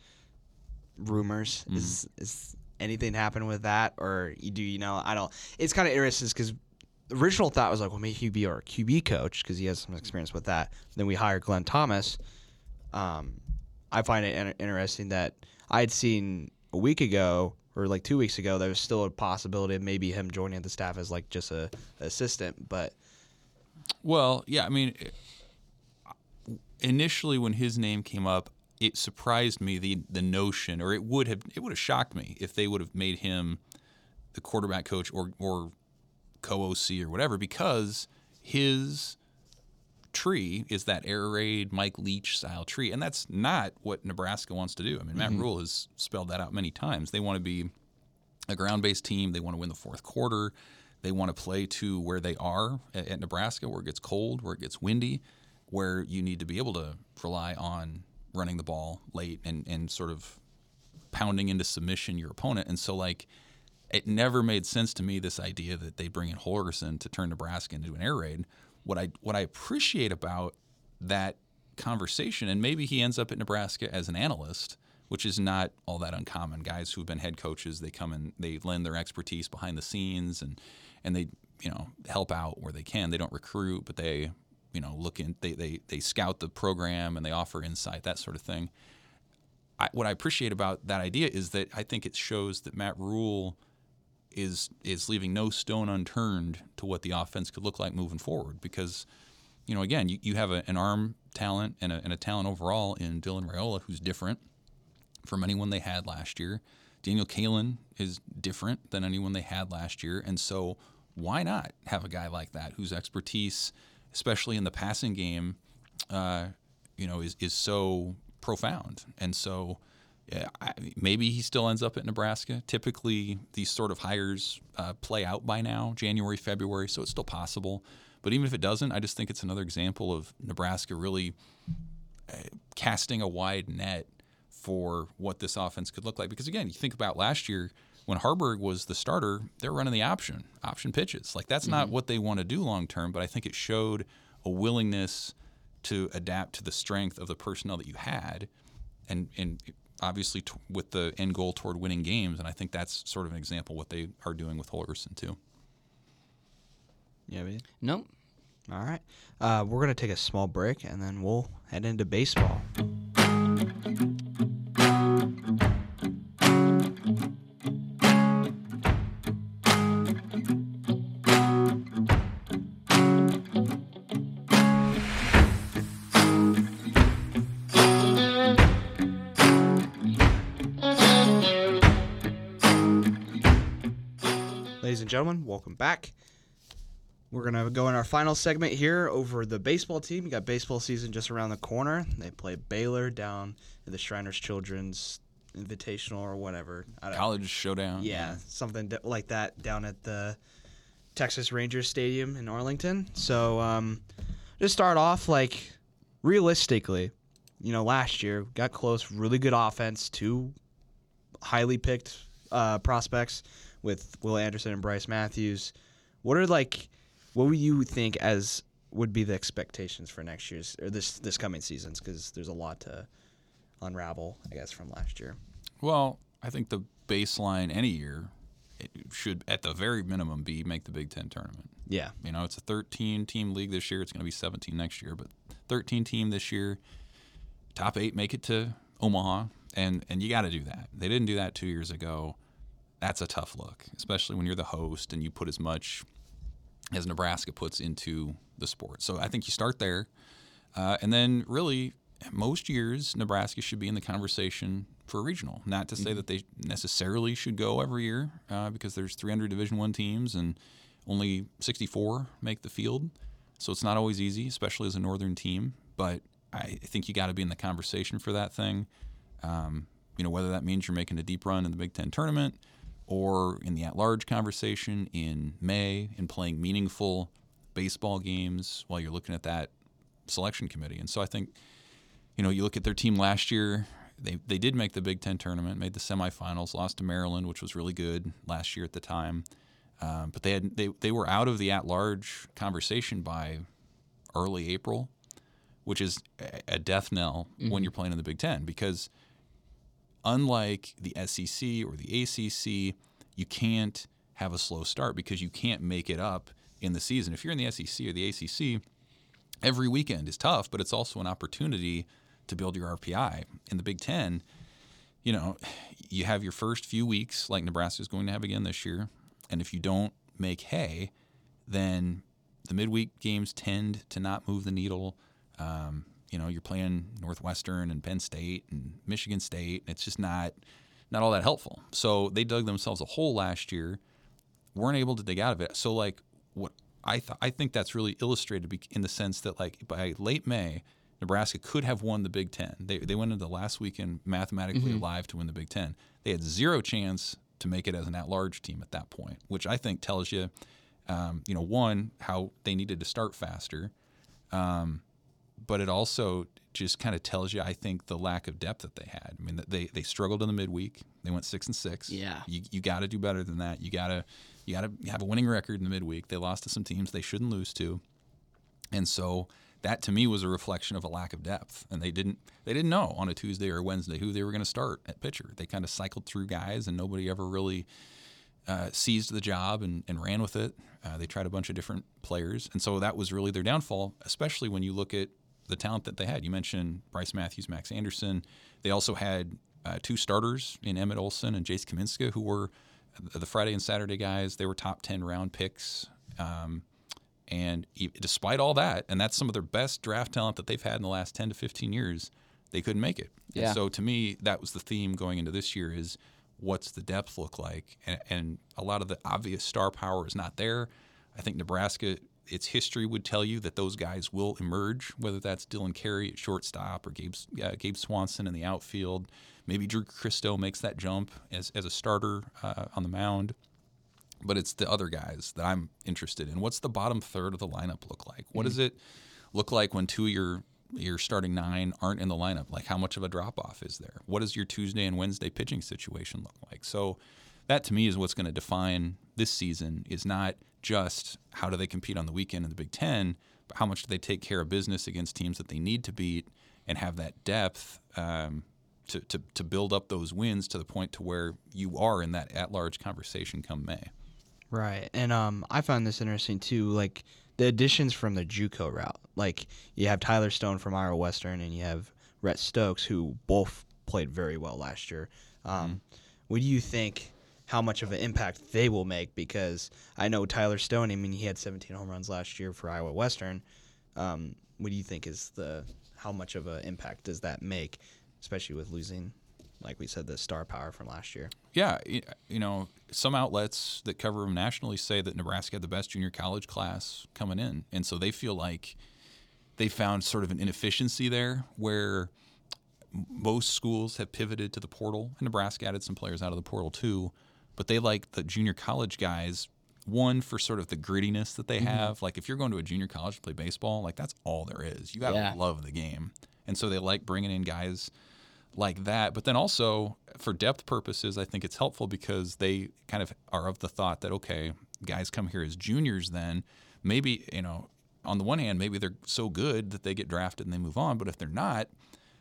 rumors. Mm-hmm. Is is anything happen with that, or do you know? I don't. It's kind of interesting because the original thought was like, well, maybe he'd be our QB coach because he has some experience with that. Then we hired Glenn Thomas. Um, I find it in- interesting that I had seen a week ago or like two weeks ago there was still a possibility of maybe him joining the staff as like just a, a assistant, but. Well, yeah, I mean, initially when his name came up, it surprised me the the notion, or it would have it would have shocked me if they would have made him the quarterback coach or or co OC or whatever, because his tree is that air raid Mike Leach style tree, and that's not what Nebraska wants to do. I mean, Matt mm-hmm. Rhule has spelled that out many times. They want to be a ground based team. They want to win the fourth quarter. They want to play to where they are at, at Nebraska, where it gets cold, where it gets windy, where you need to be able to rely on running the ball late and, and sort of pounding into submission your opponent. And so, like, it never made sense to me this idea that they bring in Holgorsen to turn Nebraska into an air raid. What I what I appreciate about that conversation, and maybe he ends up at Nebraska as an analyst, which is not all that uncommon. Guys who've been head coaches, they come and they lend their expertise behind the scenes and and they you know help out where they can. They don't recruit, but they you know look in they they they scout the program and they offer insight that sort of thing. I, what I appreciate about that idea is that I think it shows that Matt Rhule is is leaving no stone unturned to what the offense could look like moving forward because you know again you, you have a, an arm talent and a, and a talent overall in Dylan Raiola who's different from anyone they had last year. Daniel Kaelin is different than anyone they had last year and so why not have a guy like that whose expertise especially in the passing game, uh, you know, is is so profound. And so, yeah, maybe he still ends up at Nebraska. Typically, these sort of hires uh, play out by now, January, February, so it's still possible. But even if it doesn't, I just think it's another example of Nebraska really uh, casting a wide net for what this offense could look like. Because again, you think about last year when Haarberg was the starter, they're running the option, option pitches. Like that's mm-hmm. not what they want to do long term, but I think it showed a willingness to adapt to the strength of the personnel that you had, and and obviously t- with the end goal toward winning games. And I think that's sort of an example of what they are doing with Holgorsen too. Yeah, man. Nope. All right, uh, we're gonna take a small break and then we'll head into baseball. Welcome back. We're going to go in our final segment here over the baseball team. You got baseball season just around the corner. They play Baylor down in the Shriners Children's Invitational or whatever. College Showdown. Yeah, something like that down at the Texas Rangers Stadium in Arlington. So, um, just start off like realistically, you know, last year got close, really good offense, two highly picked uh, prospects with Will Anderson and Bryce Matthews. What are like, what would you think as would be the expectations for next year's or this this coming seasons? Because there's a lot to unravel, I guess, from last year. Well, I think the baseline any year should, at the very minimum, be make the Big Ten tournament. Yeah. You know, it's a 13 team league this year. It's going to be 17 next year, but 13 team this year. Top eight make it to Omaha, and and you got to do that. They didn't do that two years ago. That's a tough look, especially when you're the host and you put as much as Nebraska puts into the sport. So I think you start there, uh, and then really most years Nebraska should be in the conversation for a regional. Not to say that they necessarily should go every year, uh, because there's 300 Division One teams and only 64 make the field, so it's not always easy, especially as a northern team. But I think you got to be in the conversation for that thing. Um, you know, whether that means you're making a deep run in the Big Ten tournament or in the at-large conversation in May and playing meaningful baseball games while you're looking at that selection committee. And so I think, you know, you look at their team last year. They, they did make the Big Ten tournament, made the semifinals, lost to Maryland, which was really good last year at the time. Um, but they had they, they were out of the at-large conversation by early April, which is a- a death knell when you're playing in the Big Ten because unlike the SEC or the ACC, you can't have a slow start because you can't make it up in the season. If you're in the SEC or the ACC, every weekend is tough, but it's also an opportunity to build your RPI. In the Big Ten, you know, you have your first few weeks like Nebraska is going to have again this year, and if you don't make hay, then the midweek games tend to not move the needle. Um, you know, you're playing Northwestern and Penn State and Michigan State. It's just not not all that helpful. So they dug themselves a hole last year, weren't able to dig out of it. So like what I th- I think that's really illustrated in the sense that like by late May, Nebraska could have won the Big Ten. They they went into the last weekend mathematically alive to win the Big Ten. They had zero chance to make it as an at-large team at that point, which I think tells you, um, you know, one how they needed to start faster, um, but it also just kind of tells you, I think, the lack of depth that they had. I mean, they they struggled in the midweek. They went six and six. Yeah. you you got to do better than that. You gotta you gotta have a winning record in the midweek. They lost to some teams they shouldn't lose to, and so that to me was a reflection of a lack of depth. And they didn't they didn't know on a Tuesday or Wednesday who they were going to start at pitcher. They kind of cycled through guys, and nobody ever really uh, seized the job and, and ran with it. Uh, they tried a bunch of different players, and so that was really their downfall. Especially when you look at the talent that they had. You mentioned Bryce Matthews, Max Anderson. They also had uh, two starters in Emmett Olson and Jace Kaminska, who were the Friday and Saturday guys. They were top ten round picks. Um, and despite all that, and that's some of their best draft talent that they've had in the last 10 to 15 years, they couldn't make it. Yeah. And so to me, that was the theme going into this year is what's the depth look like? And, and a lot of the obvious star power is not there. I think Nebraska, its history would tell you that those guys will emerge, whether that's Dylan Carey at shortstop or Gabe, uh, Gabe Swanson in the outfield. Maybe Drew Christo makes that jump as, as a starter uh, on the mound but it's the other guys that I'm interested in. What's the bottom third of the lineup look like? What does it look like when two of your your starting nine aren't in the lineup? Like how much of a drop off is there? What does your Tuesday and Wednesday pitching situation look like? So that to me is what's going to define this season is not just how do they compete on the weekend in the Big Ten, but how much do they take care of business against teams that they need to beat and have that depth um, to, to, to build up those wins to the point to where you are in that at large conversation come May. Right. And um, I found this interesting too. Like the additions from the JUCO route. Like you have Tyler Stone from Iowa Western, and you have Rhett Stokes, who both played very well last year. Um, What do you think? How much of an impact they will make? Because I know Tyler Stone. I mean, he had 17 home runs last year for Iowa Western. Um, what do you think is the how much of an impact does that make, especially with losing, like we said, the star power from last year? Yeah, you know, some outlets that cover them nationally say that Nebraska had the best junior college class coming in, and so they feel like they found sort of an inefficiency there where most schools have pivoted to the portal, and Nebraska added some players out of the portal too, but they like the junior college guys. One for sort of the grittiness that they mm-hmm. have. Like if you're going to a junior college to play baseball, like that's all there is. You got to Yeah. love the game, and so they like bringing in guys like that. But then also for depth purposes, I think it's helpful because they kind of are of the thought that okay, guys come here as juniors, then maybe you know, on the one hand, maybe they're so good that they get drafted and they move on. But if they're not,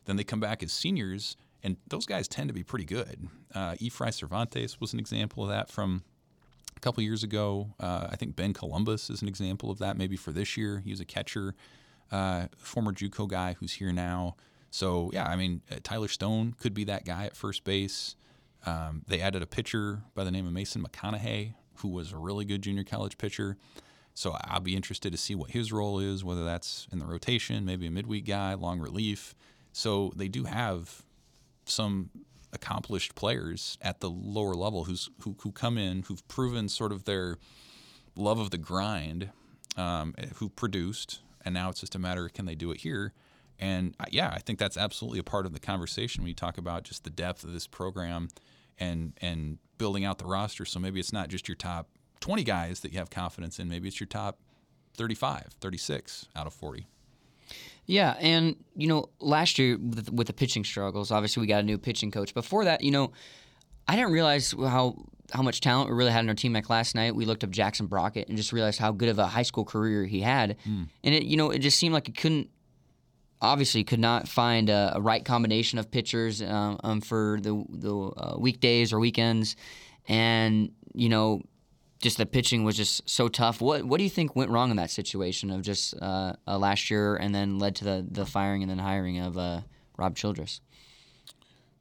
then they come back as seniors, and those guys tend to be pretty good. Uh, Cervantes was an example of that from a couple years ago. Uh, I think Ben Columbus is an example of that. Maybe for this year, he was a catcher, uh, former JUCO guy who's here now. So yeah, I mean uh, Tyler Stone could be that guy at first base. Um, they added a pitcher by the name of Mason McConaughey, who was a really good junior college pitcher. So I'll be interested to see what his role is, whether that's in the rotation, maybe a midweek guy, long relief. So they do have some accomplished players at the lower level who's who, who come in who've proven sort of their love of the grind, um, who produced, and now it's just a matter of can they do it here. And uh, yeah, I think that's absolutely a part of the conversation when you talk about just the depth of this program and and building out the roster. So maybe it's not just your top 20 guys that you have confidence in. Maybe it's your top 35, 36 out of 40. Yeah, and you know, last year with, with the pitching struggles, obviously we got a new pitching coach. Before that, you know, I didn't realize how how much talent we really had in our team. Like last night, we looked up Jackson Brockett and just realized how good of a high school career he had. And it, you know, it just seemed like it couldn't. Obviously, could not find a, a right combination of pitchers um, um, for the the uh, weekdays or weekends, and you know, just the pitching was just so tough. What what do you think went wrong in that situation of just uh, uh, last year and then led to the the firing and then hiring of uh, Rob Childress?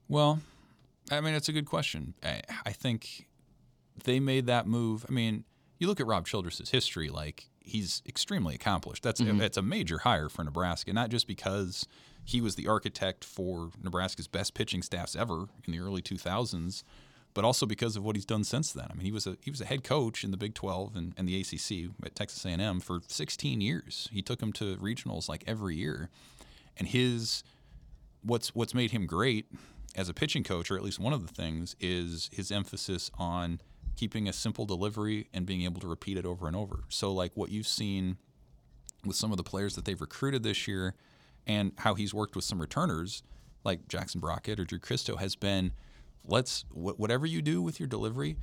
Well, I mean, it's a good question. I, I think they made that move. I mean, you look at Rob Childress's history, like he's extremely accomplished. That's it's a major hire for Nebraska, not just because he was the architect for Nebraska's best pitching staffs ever in the early 2000s, but also because of what he's done since then. I mean, he was a he was a head coach in the Big 12 and, and the ACC at Texas A&M for 16 years. He took him to regionals like every year, and his what's what's made him great as a pitching coach, or at least one of the things, is his emphasis on keeping a simple delivery and being able to repeat it over and over. So, like what you've seen with some of the players that they've recruited this year, and how he's worked with some returners like Jackson Brockett or Drew Christo has been, let's wh- whatever you do with your delivery,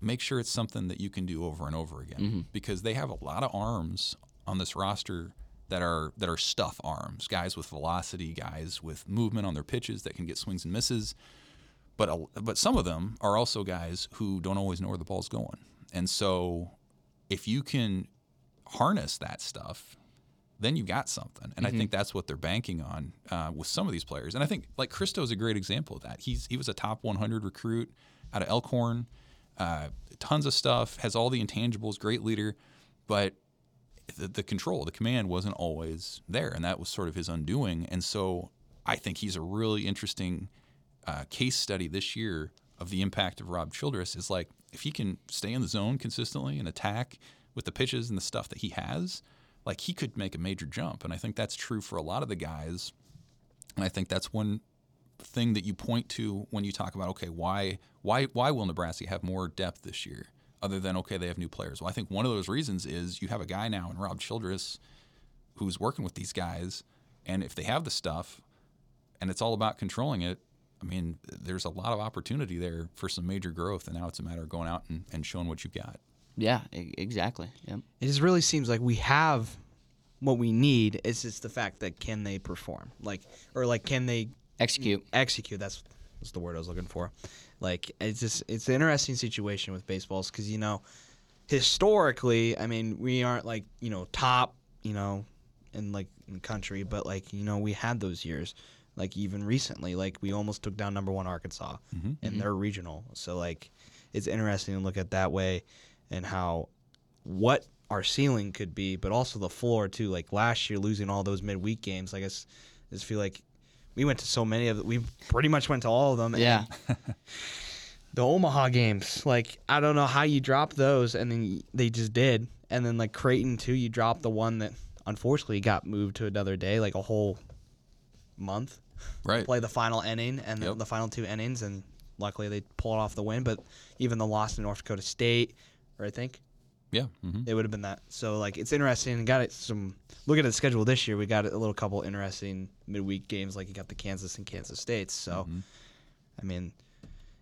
make sure it's something that you can do over and over again mm-hmm. because they have a lot of arms on this roster that are that are stuff arms, guys with velocity, guys with movement on their pitches that can get swings and misses. But a, but some of them are also guys who don't always know where the ball's going. And so if you can harness that stuff, then you've got something. And I think that's what they're banking on uh, with some of these players. And I think like Christo is a great example of that. He's he was a top 100 recruit out of Elkhorn, uh, tons of stuff, has all the intangibles, great leader, but the, the control, the command wasn't always there, and that was sort of his undoing. And so I think he's a really interesting uh, case study this year of the impact of Rob Childress. Is like if he can stay in the zone consistently and attack with the pitches and the stuff that he has, like he could make a major jump. And I think that's true for a lot of the guys. And I think that's one thing that you point to when you talk about okay, why why why will Nebraska have more depth this year? Other than okay, they have new players. Well, I think one of those reasons is you have a guy now in Rob Childress who's working with these guys, and if they have the stuff, and it's all about controlling it. I mean, there's a lot of opportunity there for some major growth, and now it's a matter of going out and, and showing what you've got. Yeah, e- exactly. Yep. It just really seems like we have what we need. It's just the fact that can they perform, like, or like can they Execute. execute? That's that's the word I was looking for. Like, it's just it's an interesting situation with baseballs because you know, historically, I mean, we aren't like you know top, you know, in like in the country, but like you know, we had those years. Like even recently, like we almost took down number one Arkansas, mm-hmm. and mm-hmm. they're regional. So like, it's interesting to look at that way, and how what our ceiling could be, but also the floor too. Like last year, losing all those midweek games, like I s- I just feel like we went to so many of them. We pretty much went to all of them. Yeah. the Omaha games, like I don't know how you drop those, and then they just did. And then like Creighton too, you dropped the one that unfortunately got moved to another day, like a whole month. Right. Play the final inning and the, Yep. the final two innings, and luckily they pulled off the win. But even the loss to North Dakota State, or I think Yeah. hmm it would have been that. So like it's interesting. Got it some. Look at the schedule this year. We got a little couple interesting midweek games. Like you got the Kansas and Kansas States. So, I mean,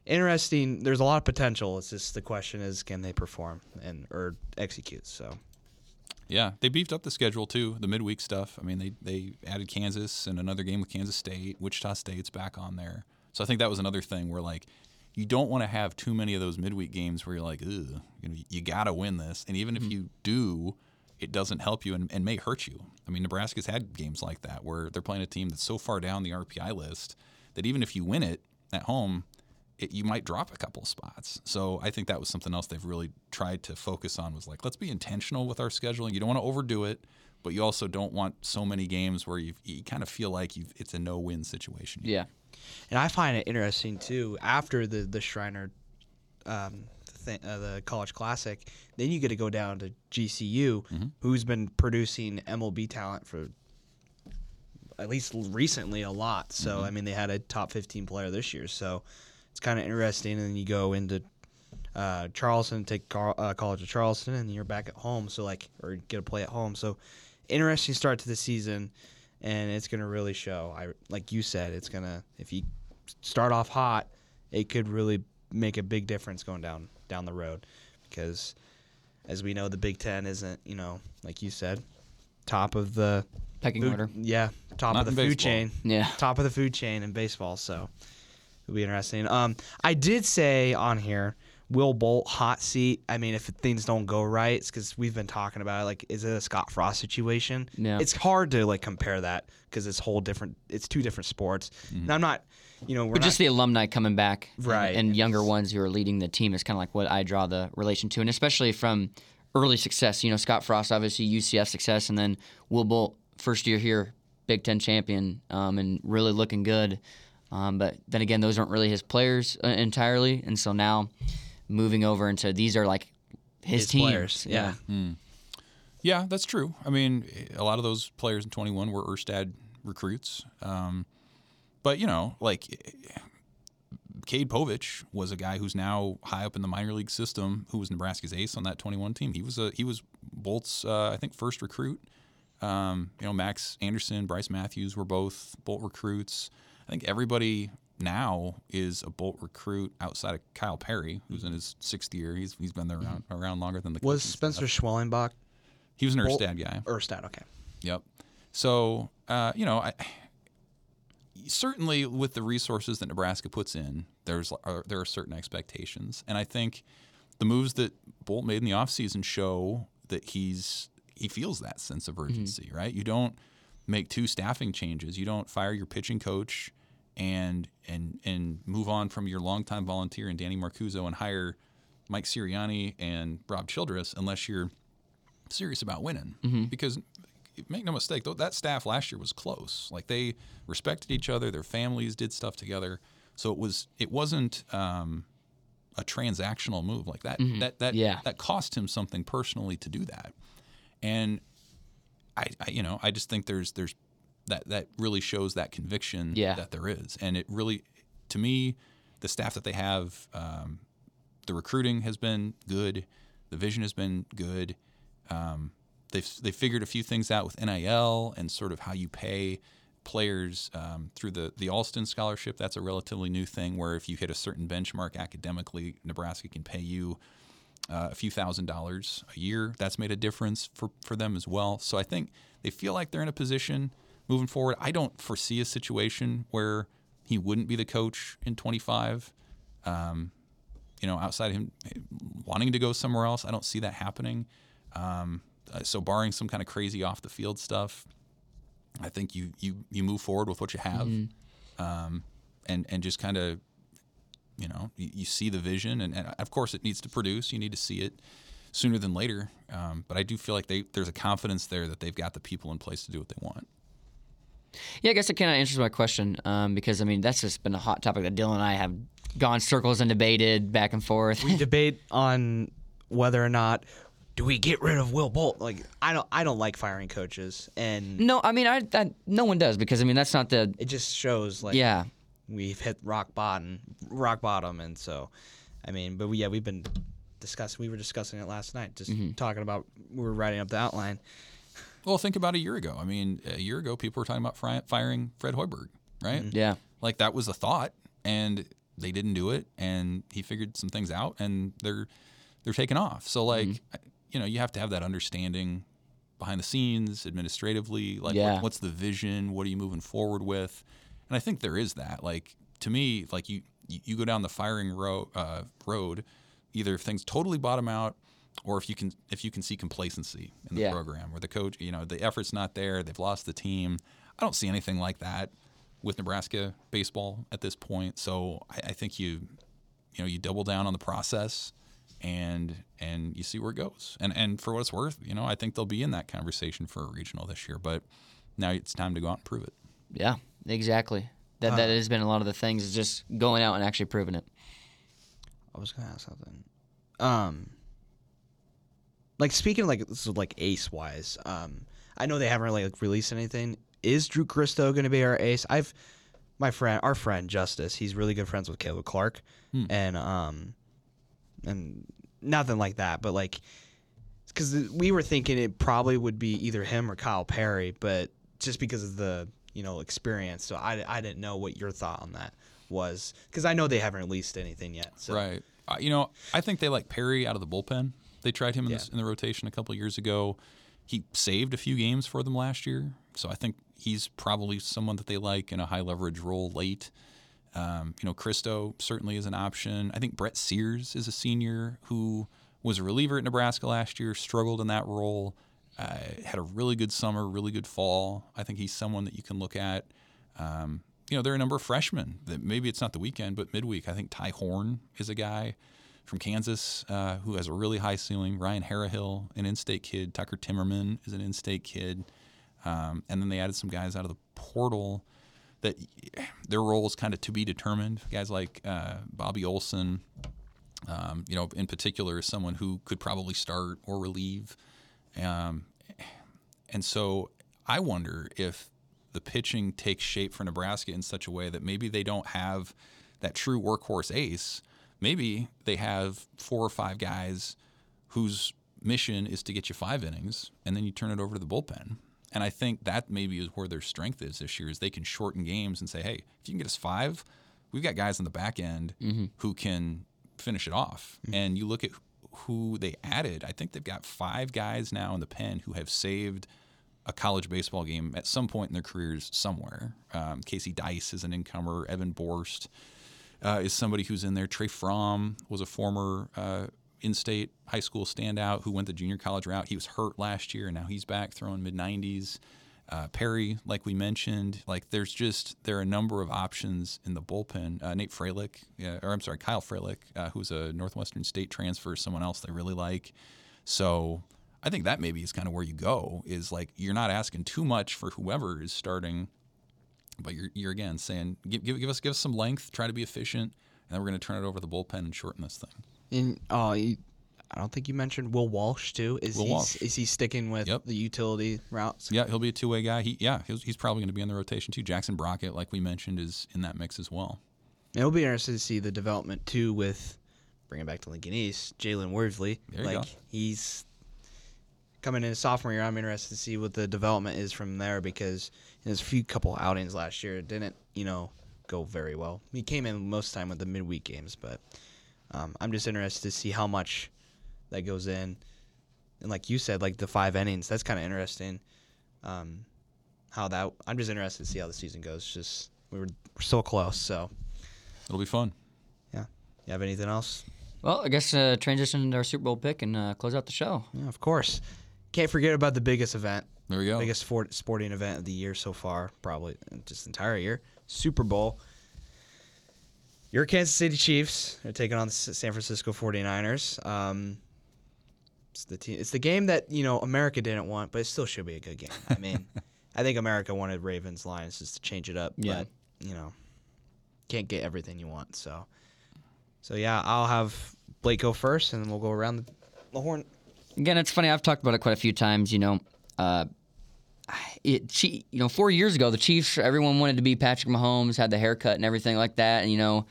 interesting. There's a lot of potential. It's just the question is, can they perform and or execute? So Yeah, they beefed up the schedule too. The midweek stuff. I mean, they they added Kansas and another game with Kansas State. Wichita State's back on there. So I think that was another thing where like, you don't want to have too many of those midweek games where you're like, Ugh, you, know, you got to win this. And even if mm-hmm. you do, it doesn't help you and, and may hurt you. I mean, Nebraska's had games like that where they're playing a team that's so far down the RPI list that even if you win it at home, it, you might drop a couple spots. So I think that was something else they've really tried to focus on was like, let's be intentional with our scheduling. You don't want to overdo it, but you also don't want so many games where you you kind of feel like you've, it's a no-win situation. Yeah. And I find it interesting too. After the the Shriner, um, th- uh, the College Classic, then you get to go down to GCU, who's been producing MLB talent for at least recently a lot. So I mean, they had a top 15 player this year. So it's kind of interesting. And then you go into uh, Charleston, take Car- uh, College of Charleston, and you're back at home. So like, or get a play at home. So interesting start to the season, and it's gonna really show. I like you said, it's gonna if you start off hot, it could really make a big difference going down down the road, because as we know, the Big Ten isn't you know like you said, top of the Pecking food, order. yeah, top Not of the food chain. Yeah. Top of the food chain in baseball. So it'll be interesting. Um, I did say on here, Will Bolt hot seat. I mean, if things don't go right, it's because we've been talking about it. Like, is it a Scott Frost situation? Yeah. It's hard to like compare that because it's whole different. It's two different sports. And I'm not, you know, we're But not, just the alumni coming back, Right. and, younger ones who are leading the team is kind of like what I draw the relation to, and especially from early success. You know, Scott Frost, obviously UCF success, and then Will Bolt, first year here, Big Ten champion, um, and really looking good. Um, but then again, those aren't really his players uh, entirely, and so now moving over into these are like his, His teams. players, yeah. Yeah, that's true. I mean, a lot of those players in 21 were Erstad recruits. Um, but, you know, like Cade Povich was a guy who's now high up in the minor league system who was Nebraska's ace on that 21 team. He was a he was Bolt's uh, I think first recruit. Um, you know, Max Anderson, Bryce Matthews were both Bolt recruits. I think everybody now is a Bolt recruit outside of Kyle Perry, who's in his sixth year. He's he's been there around, around longer than the was Spencer staff. Schwellenbach He was an Bolt- Erstad guy. Erstad? Okay. Yep. So uh, you know, I, certainly with the resources that Nebraska puts in, there's are, there are certain expectations, and I think the moves that Bolt made in the offseason show that he's he feels that sense of urgency. Right? You don't make two staffing changes. You don't fire your pitching coach and and and move on from your longtime volunteer and Danny Marcuzzo and hire Mike Sirianni and Rob Childress unless you're serious about winning. Because make no mistake, that staff last year was close. Like they respected each other, their families did stuff together. So it was it wasn't um, a transactional move like that. That that Yeah. that cost him something personally to do that. And I, I you know I just think there's there's that that really shows that conviction Yeah. that there is, and it really to me the staff that they have. Um, the recruiting has been good. The vision has been good. Um, they've they figured a few things out with NIL and sort of how you pay players um, through the the Alston scholarship. That's a relatively new thing where if you hit a certain benchmark academically, Nebraska can pay you uh, a few thousand dollars a year. That's made a difference for, for them as well. So I think they feel like they're in a position moving forward. I don't foresee a situation where he wouldn't be the coach in 25. Um, you know, outside of him wanting to go somewhere else, I don't see that happening. Um, uh, so, barring some kind of crazy off the field stuff, I think you you you move forward with what you have, um, and and just kind of, you know, you, you see the vision, and, and of course it needs to produce. You need to see it sooner than later. Um, but I do feel like they there's a confidence there that they've got the people in place to do what they want. Yeah, I guess it kind of answers my question um, because I mean that's just been a hot topic that Dylan and I have gone circles and debated back and forth. we debate on whether or not do we get rid of Will Bolt. Like I don't I don't like firing coaches, and no, I mean I, I no one does because I mean that's not the it just shows like yeah we've hit rock bottom, rock bottom, and so I mean, but we, yeah, we've been discussing. We were discussing it last night, just talking about we were writing up the outline. Well, think about a year ago. I mean, a year ago, people were talking about fri- firing Fred Hoiberg, right? yeah Like that was a thought, and they didn't do it, and he figured some things out, and they're they're taking off. So like, Mm-hmm. you know, you have to have that understanding behind the scenes, administratively. Like, Yeah. what, what's the vision? What are you moving forward with? And I think there is that. Like to me, like you you, you go down the firing ro- uh, road, either if things totally bottom out, or if you can if you can see complacency in the Yeah. program, where the coach, you know, the effort's not there, they've lost the team. I don't see anything like that with Nebraska baseball at this point. So I, I think you, you know, you double down on the process, and and you see where it goes. And and for what it's worth, you know, I think they'll be in that conversation for a regional this year. But now it's time to go out and prove it. Yeah, exactly. That that has been a lot of the things is just going out and actually proving it. I was gonna ask something. Um, like speaking of like this is like ace wise. Um, I know they haven't really like, released anything. Is Drew Christo gonna be our ace? I've my friend, our friend Justice. He's really good friends with Caleb Clark, and um, and nothing like that. But like, because we were thinking it probably would be either him or Kyle Perry, but just because of the you know experience. So I I didn't know what your thought on that was because I know they haven't released anything yet. So. Right. Uh, you know, I think they like Perry out of the bullpen. They tried him in, this, in the rotation a couple years ago. He saved a few games for them last year, so I think he's probably someone that they like in a high leverage role late. Um, you know, Christo certainly is an option. I think Brett Sears is a senior who was a reliever at Nebraska last year, struggled in that role, uh, had a really good summer, really good fall. I think he's someone that you can look at. Um, you know, there are a number of freshmen that maybe it's not the weekend, but midweek. I think Ty Horn is a guy from Kansas uh, who has a really high ceiling. Ryan Harrahill, an in-state kid. Tucker Timmerman is an in-state kid. Um, and then they added some guys out of the portal that their role is kind of to be determined. Guys like uh, Bobby Olson, um, you know, in particular, is someone who could probably start or relieve. Um, and so I wonder if the pitching takes shape for Nebraska in such a way that maybe they don't have that true workhorse ace. Maybe they have four or five guys whose mission is to get you five innings, and then you turn it over to the bullpen. And I think that maybe is where their strength is this year is they can shorten games and say, hey, if you can get us five, we've got guys on the back end who can finish it off. And you look at who they added. I think they've got five guys now in the pen who have saved a college baseball game at some point in their careers somewhere. Um, Casey Dice is an incomer. Evan Borst uh, is somebody who's in there. Trey Fromm was a former uh, in-state high school standout who went the junior college route. He was hurt last year, and now he's back throwing mid 90s. Uh, Perry, like we mentioned, like there's just there are a number of options in the bullpen. Uh, Nate Freilich, uh, or I'm sorry, Kyle Freilich, uh, who's a Northwestern State transfer, someone else they really like. So I think that maybe is kind of where you go. Is like you're not asking too much for whoever is starting, but you're you're again saying give give, give us give us some length, try to be efficient, and then we're going to turn it over to the bullpen and shorten this thing. And uh, you, I don't think you mentioned Will Walsh too. Is Will he Walsh. is he sticking with Yep. the utility routes? Yeah, he'll be a two way guy. He yeah, he's, he's probably going to be in the rotation too. Jackson Brockett, like we mentioned, is in that mix as well. It'll be interesting to see the development too with bringing back to Lincoln East, Jalen Worsley. Like go. he's coming in sophomore year. I'm interested to see what the development is from there because in his few couple outings last year, it didn't you know go very well. He came in most of the time with the midweek games, but um, I'm just interested to see how much that goes in. And like you said, like the five innings, that's kind of interesting. Um, how that I'm just interested to see how the season goes. Just we were we're so close, so It'll be fun. yeah. You have anything else? Well, I guess uh, transition to our Super Bowl pick and uh, close out the show. Yeah, of course. Can't forget about the biggest event, There we go. biggest sport, sporting event of the year so far, probably just entire year. Super Bowl. Your Kansas City Chiefs are taking on the San Francisco 49ers. Um, it's the team, it's the game that you know America didn't want, but it still should be a good game. I mean, I think America wanted Ravens Lions just to change it up, Yeah. but you know, can't get everything you want. So, so yeah, I'll have Blake go first, and then we'll go around the, the horn. Again, it's funny. I've talked about it quite a few times. You know, uh, it. Chi- You know, four years ago, the Chiefs. Everyone wanted to be Patrick Mahomes, had the haircut and everything like that. And you know,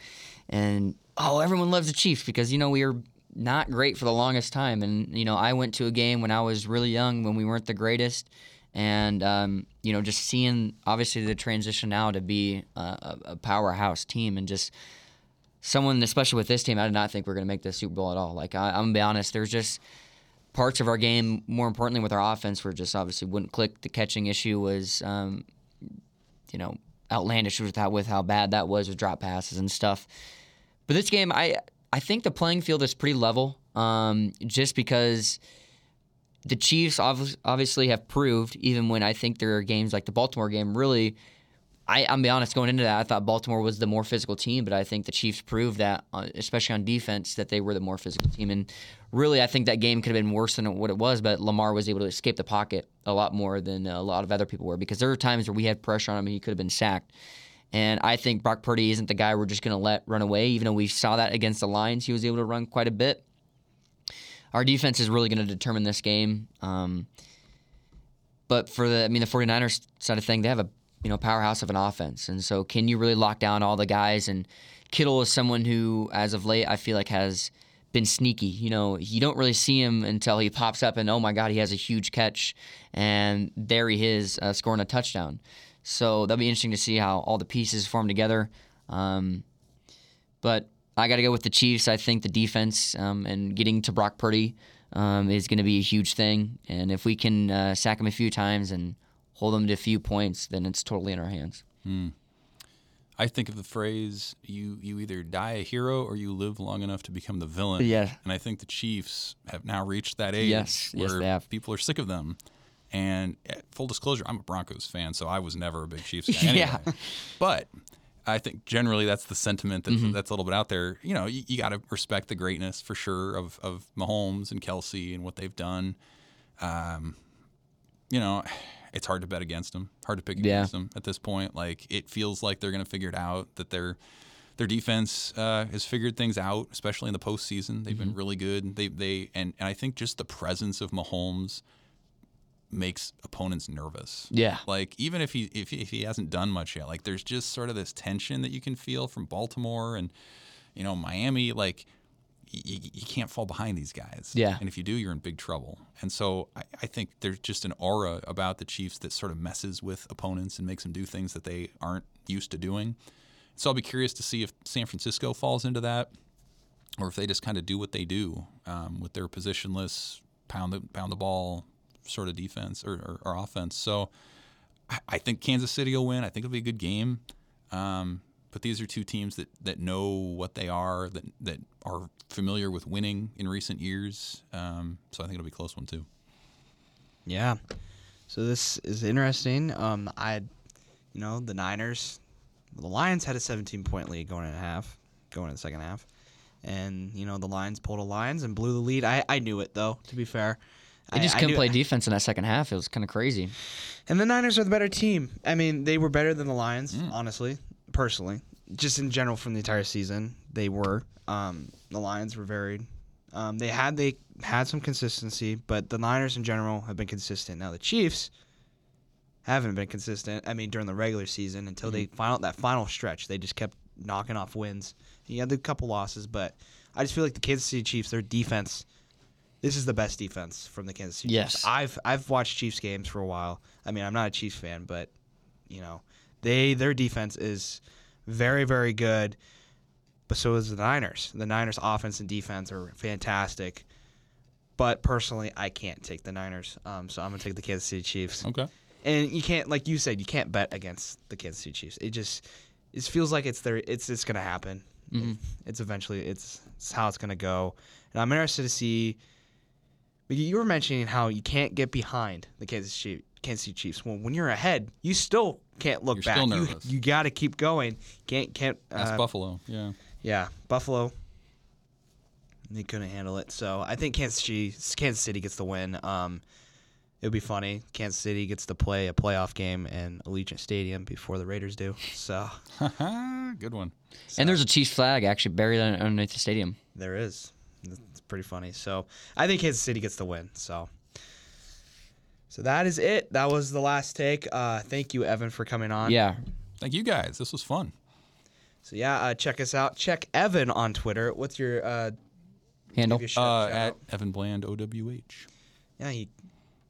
and oh, everyone loves the Chiefs because you know we were not great for the longest time. And you know, I went to a game when I was really young, when we weren't the greatest. And um, you know, just seeing obviously the transition now to be a, a, a powerhouse team, and just someone, especially with this team, I did not think we are going to make the Super Bowl at all. Like I, I'm gonna be honest, there's just parts of our game, more importantly with our offense, were just obviously wouldn't click. The catching issue was, um, you know, outlandish with how with how bad that was with drop passes and stuff. But this game, I I think the playing field is pretty level. Um, just because the Chiefs obviously have proved, even when I think there are games like the Baltimore game, really. I, I'm be honest, going into that, I thought Baltimore was the more physical team, but I think the Chiefs proved that, uh, especially on defense, that they were the more physical team. And really, I think that game could have been worse than what it was, but Lamar was able to escape the pocket a lot more than a lot of other people were because there were times where we had pressure on him and he could have been sacked. And I think Brock Purdy isn't the guy we're just going to let run away, even though we saw that against the Lions. He was able to run quite a bit. Our defense is really going to determine this game. Um, but for the, I mean, the 49ers side of thing, they have a you know powerhouse of an offense, and so can you really lock down all the guys? And Kittle is someone who, as of late, I feel like has been sneaky. You know, you don't really see him until he pops up, and oh my God, he has a huge catch, and there he is uh, scoring a touchdown. So that'll be interesting to see how all the pieces form together. Um, but I got to go with the Chiefs. I think the defense um, and getting to Brock Purdy um, is going to be a huge thing. And if we can uh, sack him a few times and hold them to a few points, then it's totally in our hands. I think of the phrase "you you either die a hero or you live long enough to become the villain." Yeah. and I think the Chiefs have now reached that age Yes, yes, where they have. people are sick of them. And uh, full disclosure, I'm a Broncos fan, so I was never a big Chiefs fan. anyway. Yeah. But I think generally that's the sentiment that's, Mm-hmm. that's a little bit out there. You know, you, you got to respect the greatness for sure of, of Mahomes and Kelce and what they've done. Um, you know, it's hard to bet against them, hard to pick Yeah. against them at this point. Like it feels like they're going to figure it out. That their their defense uh, has figured things out, especially in the postseason. They've Mm-hmm. been really good. They they and, and I think just the presence of Mahomes makes opponents nervous. Yeah. Like even if he if he, if he hasn't done much yet, like there's just sort of this tension that you can feel from Baltimore and you know Miami. Like you, you can't fall behind these guys. Yeah. And if you do, you're in big trouble. And so I, I think there's just an aura about the Chiefs that sort of messes with opponents and makes them do things that they aren't used to doing. So I'll be curious to see if San Francisco falls into that, or if they just kind of do what they do um, with their positionless pound the pound the ball sort of defense or, or, or offense. So I, I think Kansas City will win. I think it'll be a good game. Um, but these are two teams that, that know what they are, that that are familiar with winning in recent years. Um, so I think it'll be a close one too. Yeah. So this is interesting. Um, I, you know, the Niners, the Lions had a 17 point lead going in a half, going in the second half, and you know the Lions pulled a Lions and blew the lead. I, I knew it though. To be fair, They I- just I couldn't knew- play defense in that second half. It was kind of crazy. And the Niners are the better team. I mean, they were better than the Lions, Mm. honestly, personally. Just in general from the entire season, they were. Um, the Lions were varied. Um, they had they had some consistency, but the Niners in general have been consistent. Now the Chiefs haven't been consistent. I mean, during the regular season until they final that final stretch, they just kept knocking off wins. You had a couple losses, but I just feel like the Kansas City Chiefs, their defense, this is the best defense from the Kansas City Yes. Chiefs. I've I've watched Chiefs games for a while. I mean, I'm not a Chiefs fan, but you know, they their defense is very very good. But so is the Niners. The Niners offense and defense are fantastic. But personally, I can't take the Niners. Um, so I'm gonna take the Kansas City Chiefs. Okay. And you can't, like you said, you can't bet against the Kansas City Chiefs. It just it feels like it's there. It's it's gonna happen. It's eventually it's, it's how it's gonna go. And I'm interested to see. You were mentioning how you can't get behind the Kansas Chiefs. Kansas City Chiefs. Well, when you're ahead, you still can't look You're back. still You- nervous. You, got to keep going. Can't can't. That's uh, Buffalo. Yeah. yeah, Buffalo. They couldn't handle it, so I think Kansas City, Kansas City gets the win. Um, it would be funny. Kansas City gets to play a playoff game in Allegiant Stadium before the Raiders do. So Good one. And there's a Chiefs flag actually buried underneath the stadium. there is. It's pretty funny. So I think Kansas City gets the win. So. So that is it. That was the last take. Uh, thank you, Evan, for coming on. Yeah. Thank you guys. This was fun. So yeah, uh, check us out. Check Evan on Twitter. What's your uh, Handle. give you Uh, at? Evan Bland OWH. yeah, he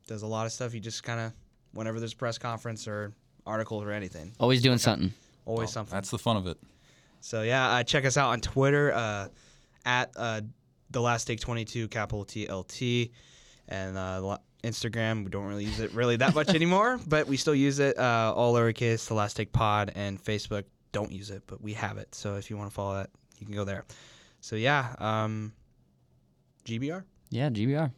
does a lot of stuff. He just kind of, whenever there's a press conference or articles or anything, Always doing something. always something. That's the fun of it. So yeah, uh, check us out on Twitter uh, at uh, the last take twenty two capital T L T, and uh, la- Instagram. We don't really use it really that much anymore, but we still use it. Uh, all lowercase, the last take pod, and Facebook. Don't use it, but we have it. So if you want to follow that, you can go there. So yeah, um, GBR. Yeah, GBR.